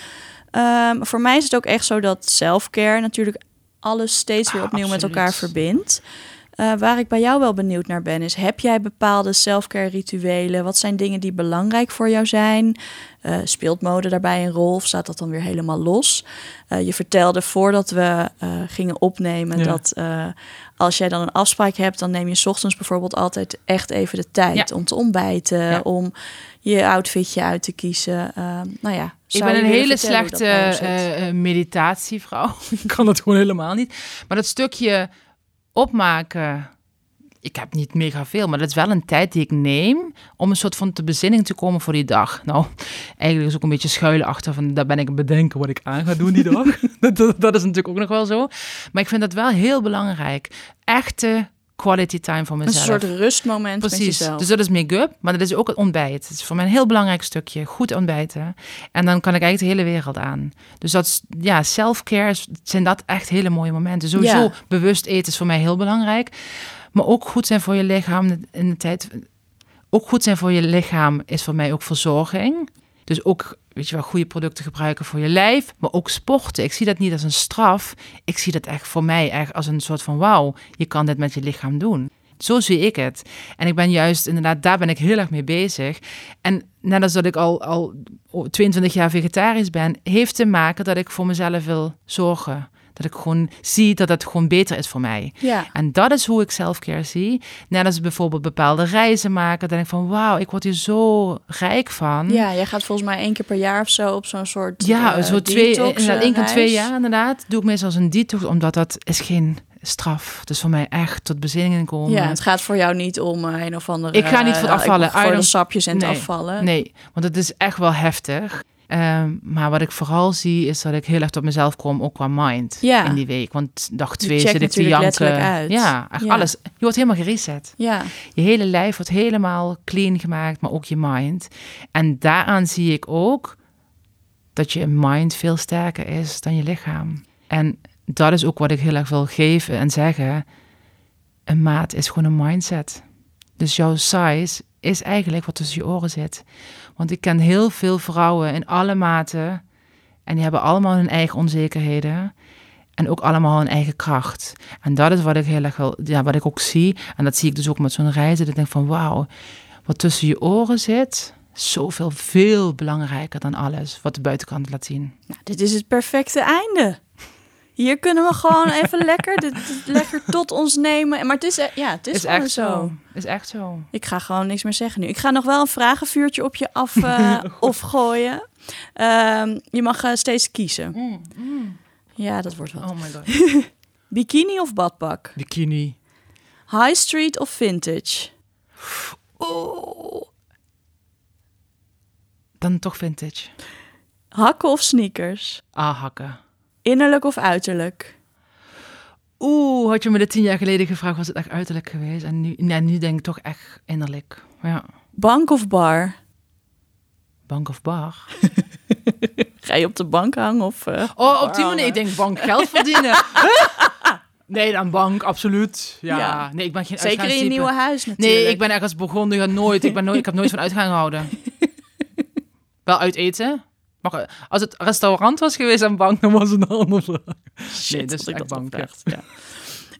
Ehm, voor mij is het ook echt zo dat self-care natuurlijk alles steeds weer Ah, opnieuw met elkaar verbindt. Eh, waar ik bij jou wel benieuwd naar ben, is: heb jij bepaalde self-care rituelen? Wat zijn dingen die belangrijk voor jou zijn? Eh, speelt mode daarbij een rol of staat dat dan weer helemaal los? Eh, je vertelde voordat we gingen opnemen Ja. dat als jij dan een afspraak hebt, dan neem je 's ochtends bijvoorbeeld altijd echt even de tijd Ja. om te ontbijten, Ja. om je outfitje uit te kiezen. Eh, nou ja, Ik ben een hele slechte dat eh, eh, meditatievrouw. ik kan het gewoon helemaal niet. Maar dat stukje opmaken, ik heb niet mega veel, maar dat is wel een tijd die ik neem om een soort van te bezinning te komen voor die dag. Nou, eigenlijk is ook een beetje schuilen achter van, daar ben ik bedenken wat ik aan ga doen die dag. dat, dat, dat is natuurlijk ook nog wel zo. Maar ik vind dat wel heel belangrijk. Echte quality time voor Een mezelf. soort rustmoment met Precies. jezelf. Dus dat is make-up, maar dat is ook het ontbijt. Het is voor mij een heel belangrijk stukje. Goed ontbijten. En dan kan ik eigenlijk de hele wereld aan. Dus dat is, ja, self-care zijn dat echt hele mooie momenten. Sowieso Ja. bewust eten is voor mij heel belangrijk. Maar ook goed zijn voor je lichaam in de tijd. Ook goed zijn voor je lichaam is voor mij ook verzorging. Dus ook, weet je wel, goede producten gebruiken voor je lijf. Maar ook sporten. Ik zie dat niet als een straf. Ik zie dat echt voor mij echt als een soort van wauw. Je kan dit met je lichaam doen. Zo zie ik het. En ik ben juist, inderdaad, daar ben ik heel erg mee bezig. En net als dat ik al, al 22 jaar vegetarisch ben, heeft te maken dat ik voor mezelf wil zorgen. Dat ik gewoon zie dat het gewoon beter is voor mij. Ja. En dat is hoe ik selfcare zie. Net als bijvoorbeeld bepaalde reizen maken. Dan denk ik van, wauw, ik word hier zo rijk van. Ja, jij gaat volgens mij één keer per jaar of zo op zo'n soort Ja, eh, zo twee, detox, inderdaad, eh, één keer twee jaar inderdaad. Doe ik meestal als een detox, omdat dat is geen straf. Is voor mij echt tot bezinning komen. Ja, het gaat voor jou niet om eh, een of andere... Ik ga niet voor het afvallen. ik- Voor de sapjes en het afvallen. Nee, want het is echt wel heftig. Ehm, maar wat ik vooral zie, is dat ik heel erg tot mezelf kom, ook qua mind Ja. in die week. Want dag twee zit ik te janken. uit. Ja, echt Ja. alles. Je wordt helemaal gereset. Ja, Je hele lijf wordt helemaal clean gemaakt, maar ook je mind. En daaraan zie ik ook dat je mind veel sterker is dan je lichaam. En dat is ook wat ik heel erg wil geven en zeggen. Een maat is gewoon een mindset. Dus jouw size is eigenlijk wat tussen je oren zit. Want ik ken heel veel vrouwen in alle maten. En die hebben allemaal hun eigen onzekerheden. En ook allemaal hun eigen kracht. En dat is wat ik heel erg wil, ja, wat ik ook zie. En dat zie ik dus ook met zo'n reizen. Dat ik denk van wauw, wat tussen je oren zit, zoveel, veel belangrijker dan alles wat de buitenkant laat zien. nou, dit is het perfecte einde. Hier kunnen we gewoon even lekker, dit, dit lekker tot ons nemen. Maar het is, e- ja, het is, Is gewoon echt zo. zo. Is echt zo. Ik ga gewoon niks meer zeggen nu. Ik ga nog wel een vragenvuurtje op je af eh, of gooien. Ehm, je mag eh, steeds kiezen. Ja, dat wordt wel. Oh my god. Bikini of badpak? Bikini. High street of vintage? Oh. Dan toch vintage. Hakken of sneakers? Ah, hakken. Innerlijk of uiterlijk? Oeh, had je me dit tien jaar geleden gevraagd, was het echt uiterlijk geweest. En nu, nee, nu denk ik toch echt innerlijk. Ja. Bank of bar? Bank of bar. Ga je op de bank hangen of... eh, Oh, op die manier. Ik denk bank geld verdienen. nee, dan bank, absoluut. Ja. Ja. Nee, ik ben geen Zeker in je nieuwe huis natuurlijk. Nee, ik ben ergens begonnen. Nooit. Ik, ben nooit, ik heb nooit van uitgaan gehouden. Wel uit eten. Maar als het restaurant was geweest en bank, dan was het een andere vraag. Shit, nee, dat is dat ik echt dat bank. gevraagd, Ja.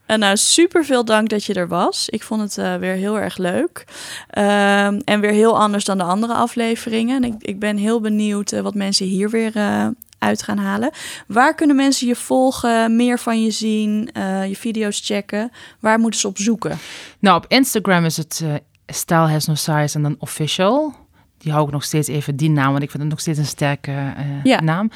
En nou, super veel dank dat je er was. Ik vond het eh, weer heel erg leuk. Ehm, en weer heel anders dan de andere afleveringen. En ik, ik ben heel benieuwd eh, wat mensen hier weer eh, uit gaan halen. Waar kunnen mensen je volgen, meer van je zien, eh, je video's checken? Waar moeten ze op zoeken? Nou, op Instagram is het eh Style Has No Size en dan official. Die hou ik nog steeds even die naam, want ik vind het nog steeds een sterke eh, Ja. naam.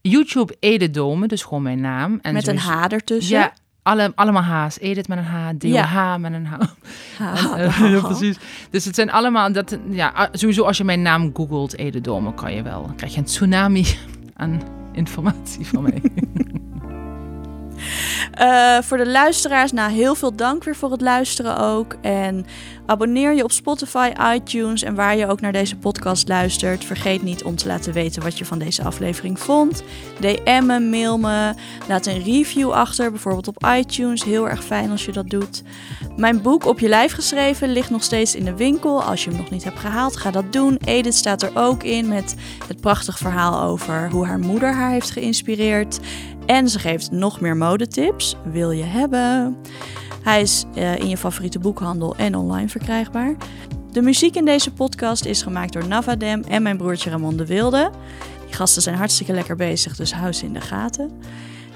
YouTube Ede Dome, dus gewoon mijn naam. En Met een H ertussen. Ja, alle, allemaal H's. Edith met een H, met een H. Ha, En, eh, ja, precies. Dus het zijn allemaal, dat, ja, sowieso als je mijn naam googelt, Ede Dome, kan je wel. Dan krijg je een tsunami aan informatie van mij. Eh, voor de luisteraars, nou heel veel dank weer voor het luisteren ook. En Abonneer je op Spotify, iTunes en waar je ook naar deze podcast luistert. Vergeet niet om te laten weten wat je van deze aflevering vond. DM me, mail me, laat een review achter, bijvoorbeeld op iTunes. Heel erg fijn als je dat doet. Mijn boek Op je lijf geschreven ligt nog steeds in de winkel. Als je hem nog niet hebt gehaald, ga dat doen. Edith staat er ook in met het prachtig verhaal over hoe haar moeder haar heeft geïnspireerd. En ze geeft nog meer modetips. Wil je hebben? Hij is uh, in je favoriete boekhandel en online verkrijgbaar. De muziek in deze podcast is gemaakt door Navadem en mijn broertje Ramon de Wilde. Die gasten zijn hartstikke lekker bezig, dus hou ze in de gaten.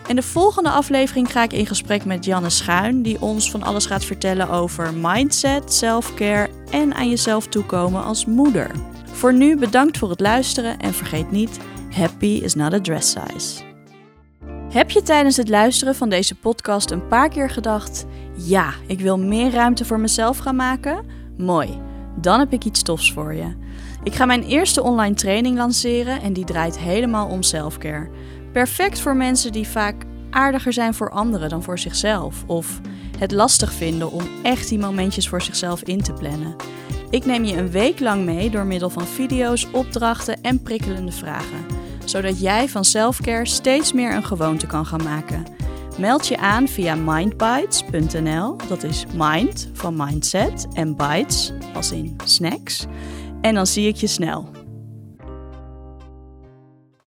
In de volgende aflevering ga ik in gesprek met Janne Schuin, die ons van alles gaat vertellen over mindset, selfcare en aan jezelf toekomen als moeder. Voor nu bedankt voor het luisteren en vergeet niet: happy is not a dress size. Heb je tijdens het luisteren van deze podcast een paar keer gedacht: ja, ik wil meer ruimte voor mezelf gaan maken? Mooi, dan heb ik iets tofs voor je. Ik ga mijn eerste online training lanceren en die draait helemaal om selfcare. Perfect voor mensen die vaak aardiger zijn voor anderen dan voor zichzelf of het lastig vinden om echt die momentjes voor zichzelf in te plannen. Ik neem je een week lang mee door middel van video's, opdrachten en prikkelende vragen, zodat jij van selfcare steeds meer een gewoonte kan gaan maken. Meld je aan via mindbites.nl, dat is mind van mindset en bites als in snacks. En dan zie ik je snel.